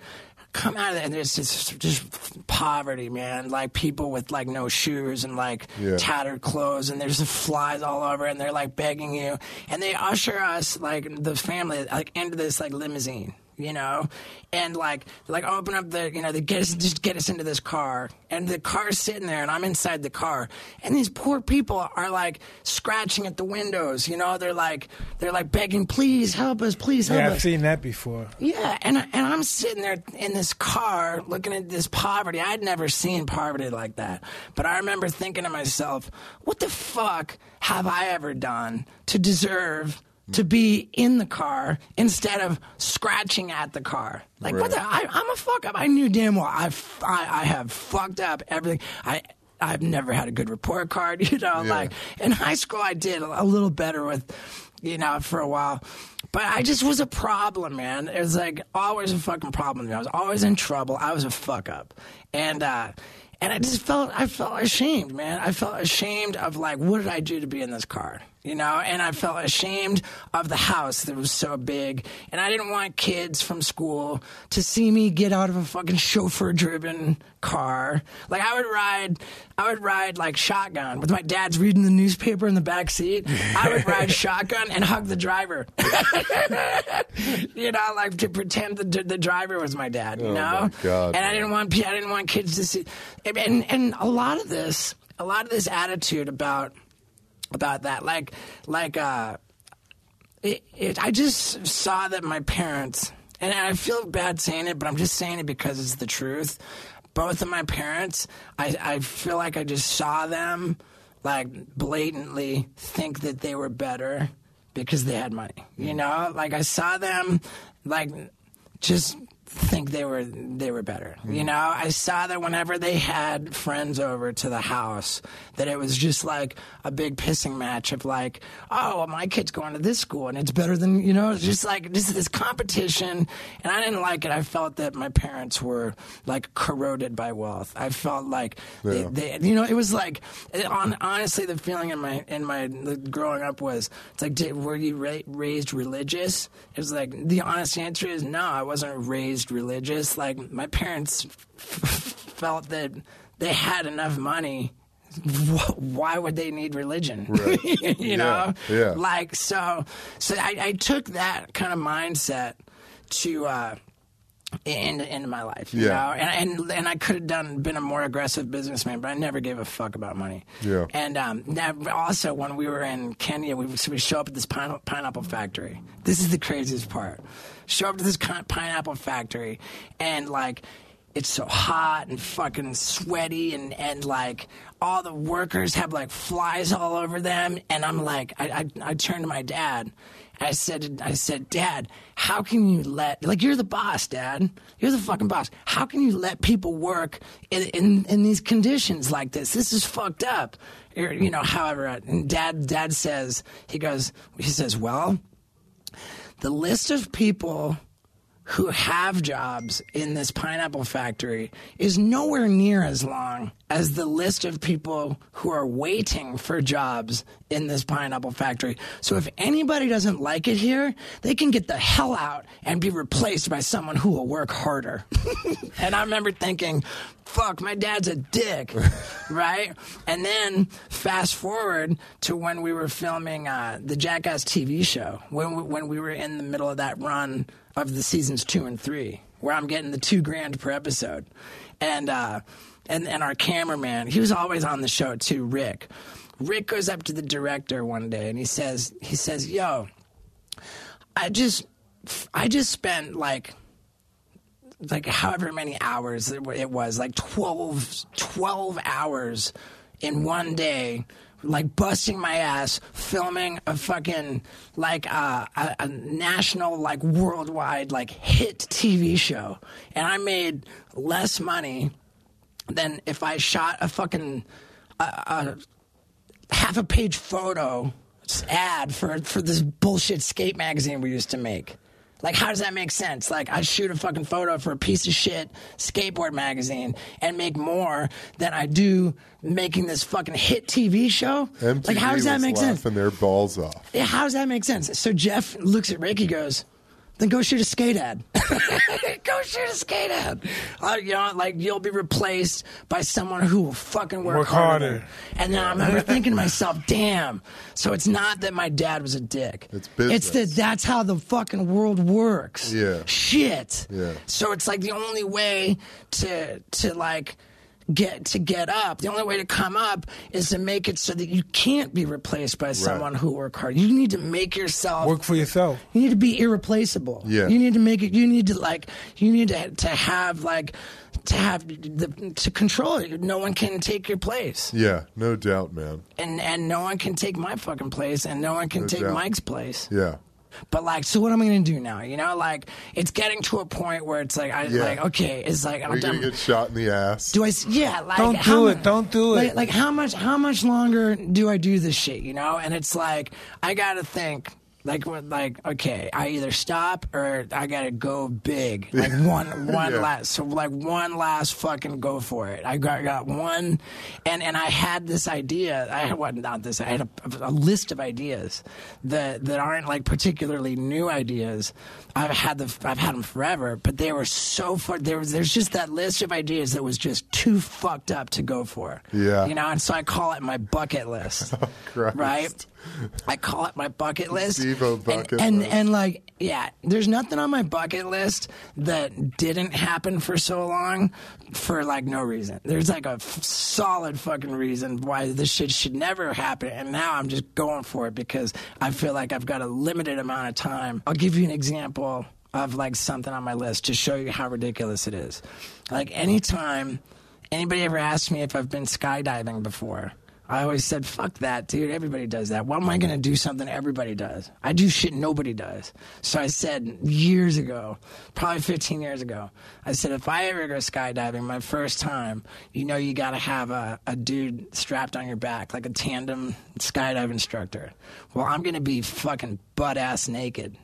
Come out of there, and there's just just poverty, man. Like people with like no shoes and like Yeah. tattered clothes, and there's flies all over, and they're like begging you, and they usher us like the family like into this like limousine you know, and like like open up the you know they get us just get us into this car, and the car's sitting there, and I'm inside the car, and these poor people are like scratching at the windows, you know, they're like they're like begging, please help us, please help Yeah, us. I've seen that before. Yeah, and and I'm sitting there in this car looking at this poverty. I'd never seen poverty like that. But I remember thinking to myself, what the fuck have I ever done to deserve to be in the car instead of scratching at the car? Like what the I, I'm a fuck up. I knew damn well I I have fucked up everything. I I've never had a good report card, you know, Yeah. like in high school I did a little better with you know, for a while. But I just was a problem, man. It was like always a fucking problem. I was always in trouble. I was a fuck up. And uh and I just felt I felt ashamed, man. I felt ashamed of like what did I do to be in this car? You know, and I felt ashamed of the house that was so big. And I didn't want kids from school to see me get out of a fucking chauffeur driven car. Like I would ride I would ride like shotgun with my dad's reading the newspaper in the back seat. I would ride shotgun and hug the driver. you know, like to pretend the the driver was my dad. You Oh, know, God, and I didn't want I didn't want kids to see. And and a lot of this, a lot of this attitude about about that, like like uh, it, it, I just saw that my parents, and I feel bad saying it, but I'm just saying it because it's the truth. Both of my parents, I, I feel like I just saw them like blatantly think that they were better because they had money. You know, like I saw them like just think they were they were better. You hmm. know, I saw that whenever they had friends over to the house, that it was just like a big pissing match of like, oh, well, my kid's going to this school and it's better than you know, it's just like this this competition, and I didn't like it. I felt that my parents were like corroded by wealth. I felt like Yeah. they, they, you know, it was like on, honestly the feeling in my in my growing up was it's like did, were you ra- raised religious? It was like the honest answer is no, I wasn't raised religious. Like my parents f- felt that they had enough money. Why would they need religion? Right. you know, Yeah, like so. So I, I took that kind of mindset to. Uh, into, into my life, you Yeah. know, and, and and I could have done been a more aggressive businessman, but I never gave a fuck about money. Yeah. And um, now, also when we were in Kenya, we so we show up at this pine, pineapple factory. This is the craziest part. Show up to this pineapple factory, and like. It's so hot and fucking sweaty, and, and like all the workers have like flies all over them. And I'm like, I, I, I turned to my dad, I said, I said, Dad, how can you let like you're the boss, Dad? You're the fucking boss. How can you let people work in in, in these conditions like this? This is fucked up. You know, however, and Dad, Dad says he goes, he says, well, the list of people who have jobs in this pineapple factory is nowhere near as long as the list of people who are waiting for jobs in this pineapple factory. So if anybody doesn't like it here, they can get the hell out and be replaced by someone who will work harder. and I remember thinking, fuck, my dad's a dick, right? And then fast forward to when we were filming uh, the Jackass TV show, when we, when we were in the middle of that run of the seasons two and three, where I'm getting the two grand per episode, and uh, and and our cameraman, he was always on the show too, Rick. Rick goes up to the director one day and he says, he says, "Yo, I just, I just spent like." like however many hours it was, like 12, 12 hours in one day, like busting my ass, filming a fucking like uh, a, a national, like worldwide, like hit TV show, and I made less money than if I shot a fucking a half a page photo ad for for this bullshit skate magazine we used to make. Like, how does that make sense? Like, I shoot a fucking photo for a piece of shit skateboard magazine and make more than I do making this fucking hit TV show. MTV like, how does that make sense? laughing their balls off. Yeah, how does that make sense? So Jeff looks at Rick. He goes, "Then go shoot a skate ad. go shoot a skate ad. Uh, you know, like you'll be replaced by someone who will fucking work, Work harder. And then I remember thinking to myself, "Damn." So it's not that my dad was a dick. It's business. It's that that's how the fucking world works. Yeah. Shit. Yeah. So it's like the only way to to like get to get up. The only way to come up is to make it so that you can't be replaced by someone who work hard. You need to make yourself Work for yourself. you need to be irreplaceable. Yeah. You need to make it. You need to like. You need to to have like to have the to control it. No one can take your place, Yeah, no doubt, man. and and no one can take my fucking place, and no one can No take doubt. Mike's place. Yeah. But like, so what am I going to do now? You know, like it's getting to a point where it's like, I Yeah. like, okay, it's like I'm gonna done. get shot in the ass? do I? Yeah, like Don't do mu- it. Don't do like, it. Like how much? How much longer do I do this shit? You know? And it's like I got to think. Like what? Like okay, I either stop or I gotta go big. Like one, one Yeah. last. So like one last fucking go for it. I got got one, and and I had this idea. I had what? Not this. I had a, a list of ideas that that aren't like particularly new ideas. I've had the I've had them forever, but they were so far. There was there's just that list of ideas that was just too fucked up to go for. Yeah. you know, and so I call it my bucket list. Oh, Christ. right? I call it my bucket list. And- bucket and, list. and like, yeah, there's nothing on my bucket list that didn't happen for so long for like no reason. There's like a f- solid fucking reason why this shit should never happen. And now I'm just going for it because I feel like I've got a limited amount of time. I'll give you an example of like something on my list to show you how ridiculous it is. Like anytime anybody ever asks me if I've been skydiving before, I always said, fuck that, dude. Everybody does that. Why am I going to do something everybody does? I do shit nobody does. So I said years ago, probably 15 years ago, I said, if I ever go skydiving my first time, you know, you got to have a, a dude strapped on your back, like a tandem skydive instructor. Well, I'm going to be fucking butt ass naked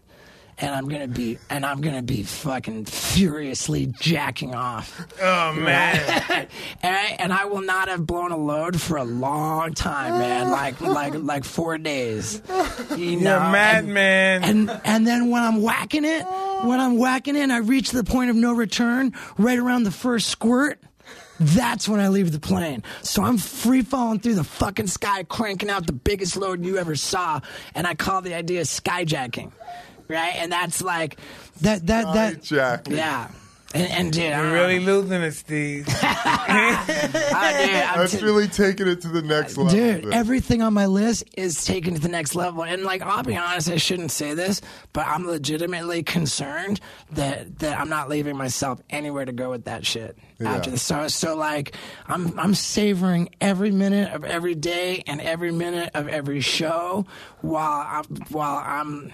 and I'm gonna be and I'm gonna be fucking furiously jacking off. Oh man. and, I, and I will not have blown a load for a long time, man. Like like like four days. You know, You're a and- madman. and and then when I'm whacking it, when I'm whacking it, and I reach the point of no return, right around the first squirt. That's when I leave the plane. So I'm free falling through the fucking sky, cranking out the biggest load you ever saw, and I call the idea skyjacking, right? And that's like that that that Skyjacking. yeah. And, and dude, I You're really losing it, Steve. I, oh, dude, I'm That's t- really taking it to the next level. Dude, then. everything on my list is taken to the next level. And like, I'll be honest, I shouldn't say this, but I'm legitimately concerned that that I'm not leaving myself anywhere to go with that shit after Yeah. this. So, so like, I'm I'm savoring every minute of every day and every minute of every show while I'm while I'm.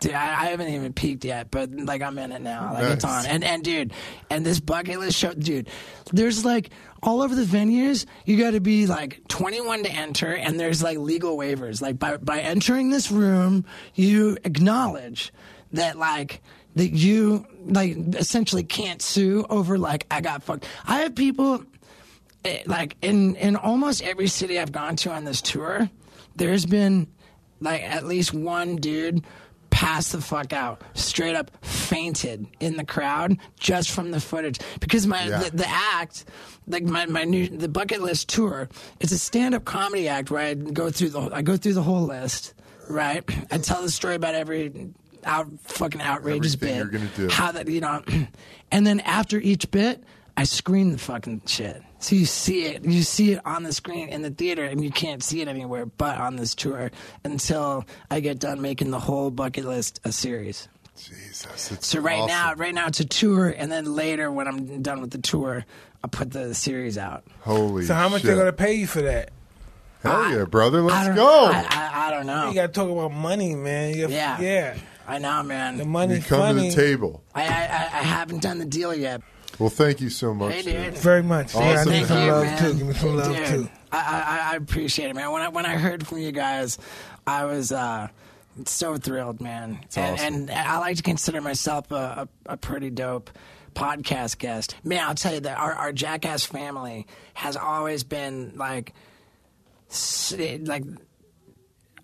Dude, I, I haven't even peaked yet, but like I'm in it now. Like it's on. And and dude, and this bucket list show, dude, there's like all over the venues, you got to be like 21 to enter, and there's like legal waivers. Like by by entering this room, you acknowledge that like that you like essentially can't sue over like I got fucked. I have people eh, like in in almost every city I've gone to on this tour, there's been like at least one dude pass the fuck out, straight up fainted in the crowd just from the footage. Because my Yeah. the, the act like my, my new the bucket list tour it's a stand-up comedy act where I go through the I go through the whole list right? I tell the story about every out fucking outrageous Everything bit. you're gonna do. how that you know and then after each bit I screen the fucking shit so you see it you see it on the screen in the theater and you can't see it anywhere but on this tour until I get done making the whole bucket list a series Jesus, it's so right awesome. now right now it's a tour and then later when I'm done with the tour I'll put the series out holy. so how much shit. they gonna pay you for that? Hell yeah, brother, let's don't, go. I, I, I don't know You gotta talk about money, man. You Yeah. yeah. I know man The money, you come funny. to the table. I, I, I I haven't done the deal yet Well, thank you so much. hey dude. dude Very much. Awesome Yeah, I need some you, love man. too. Give me some love Dude, too. I, I, I appreciate it, man. When I when I heard from you guys, I was uh, so thrilled, man. And, awesome. and I like to consider myself a, a, a pretty dope podcast guest. Man, I'll tell you that our, our Jackass family has always been like, like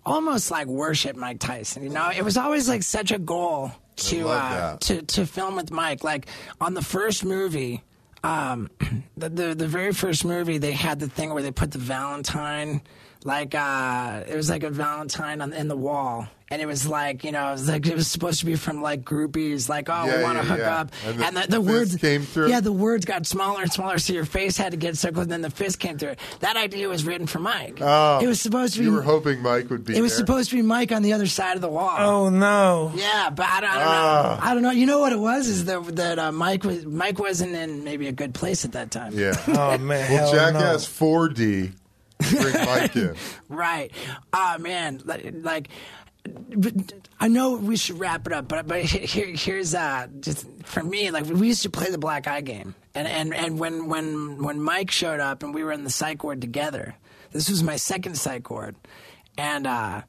almost like worship Mike Tyson. You know, it was always like such a goal to uh, to to film with Mike. Like on the first movie, um, the, the the very first movie, they had the thing where they put the Valentine, like uh, it was like a Valentine on in the wall. And it was like you know, it was like it was supposed to be from like groupies, like oh, Yeah, we want to yeah, hook yeah. up, And the and the, the words came through? Yeah, the words got smaller and smaller, so your face had to get circled. And then the fist came through. That idea was written for Mike. Oh, it was supposed to be. You were hoping Mike would be It was there. supposed to be Mike on the other side of the wall. Oh no. Yeah, but I don't, I don't Ah. know. I don't know. You know what it was? Is that that uh, Mike was Mike wasn't in maybe a good place at that time. Yeah. Oh man. Well, hell Jackass 4D. Bring Mike in. Right. Ah, man. Like, like, I know we should wrap it up, but but here, here's uh just for me like we used to play the black eye game, and and and when when when Mike showed up and we were in the psych ward together, this was my second psych ward, and uh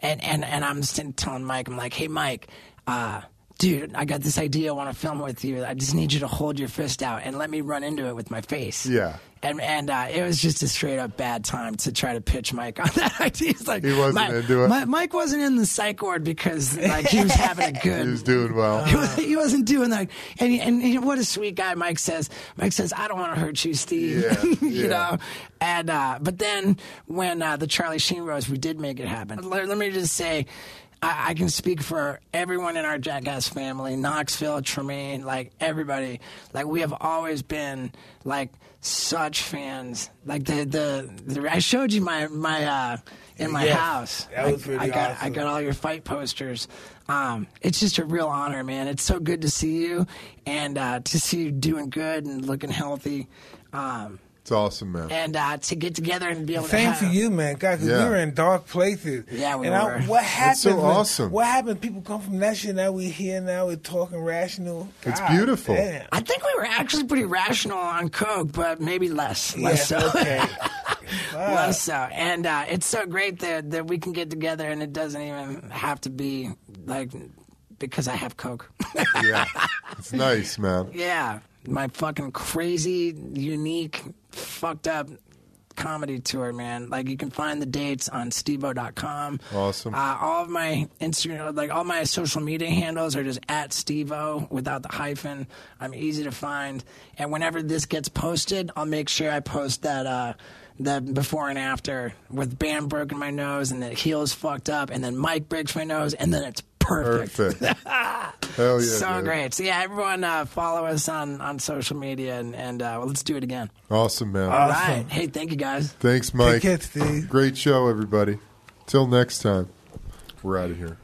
and and and I'm just telling Mike, I'm like, hey Mike, uh. Dude, I got this idea. I want to film with you. I just need you to hold your fist out and let me run into it with my face. Yeah. And and uh, it was just a straight up bad time to try to pitch Mike on that idea. It's like He wasn't Mi- into it? Mi- Mike wasn't in the psych ward because like he was having a good. He was doing well. he, was, wasn't doing that, and he, and what a sweet guy Mike says. Mike says, "I don't want to hurt you, Steve." Yeah, you yeah. know, and uh, but then when uh, the Charlie Sheen rose, we did make it happen. Let, let me just say. I, I can speak for everyone in our Jackass family, Knoxville, Tremaine, like everybody. Like we have always been like such fans. Like the the, the I showed you my my uh, in my Yes, house. that was I- pretty I got I got all your fight posters. Um, it's just a real honor, man. It's so good to see you and uh, to see you doing good and looking healthy. Um, It's awesome, man. and uh, to get together and be able to Same have, for you, man. God, 'cause Yeah. we were in dark places. Yeah, we and I- were. what happens? so when- awesome. What happened? People come from that shit. Now we're here. Now we're talking rational. It's beautiful. Damn. I think we were actually pretty rational on coke, but maybe less. Less Yes, so. okay. Less so. And uh, it's so great that, that we can get together and it doesn't even have to be like because I have coke. yeah, it's nice, man. yeah. My fucking crazy, unique, fucked up comedy tour, man. Like you can find the dates on steveo.com. Awesome. Uh, all of my Instagram, like all my social media handles are just at Stevo without the hyphen. I'm easy to find. And whenever this gets posted, I'll make sure I post that, uh, that before and after with Bam broken my nose and the heels fucked up and then Mike breaks my nose and then it's Perfect. Perfect. Hell yeah. So dude. great. So, yeah, everyone uh, follow us on, on social media and, and uh, well, let's do it again. Awesome, man. All awesome. right. Hey, thank you guys. Thanks, Mike. Care, great show, everybody. Till next time, we're out of here.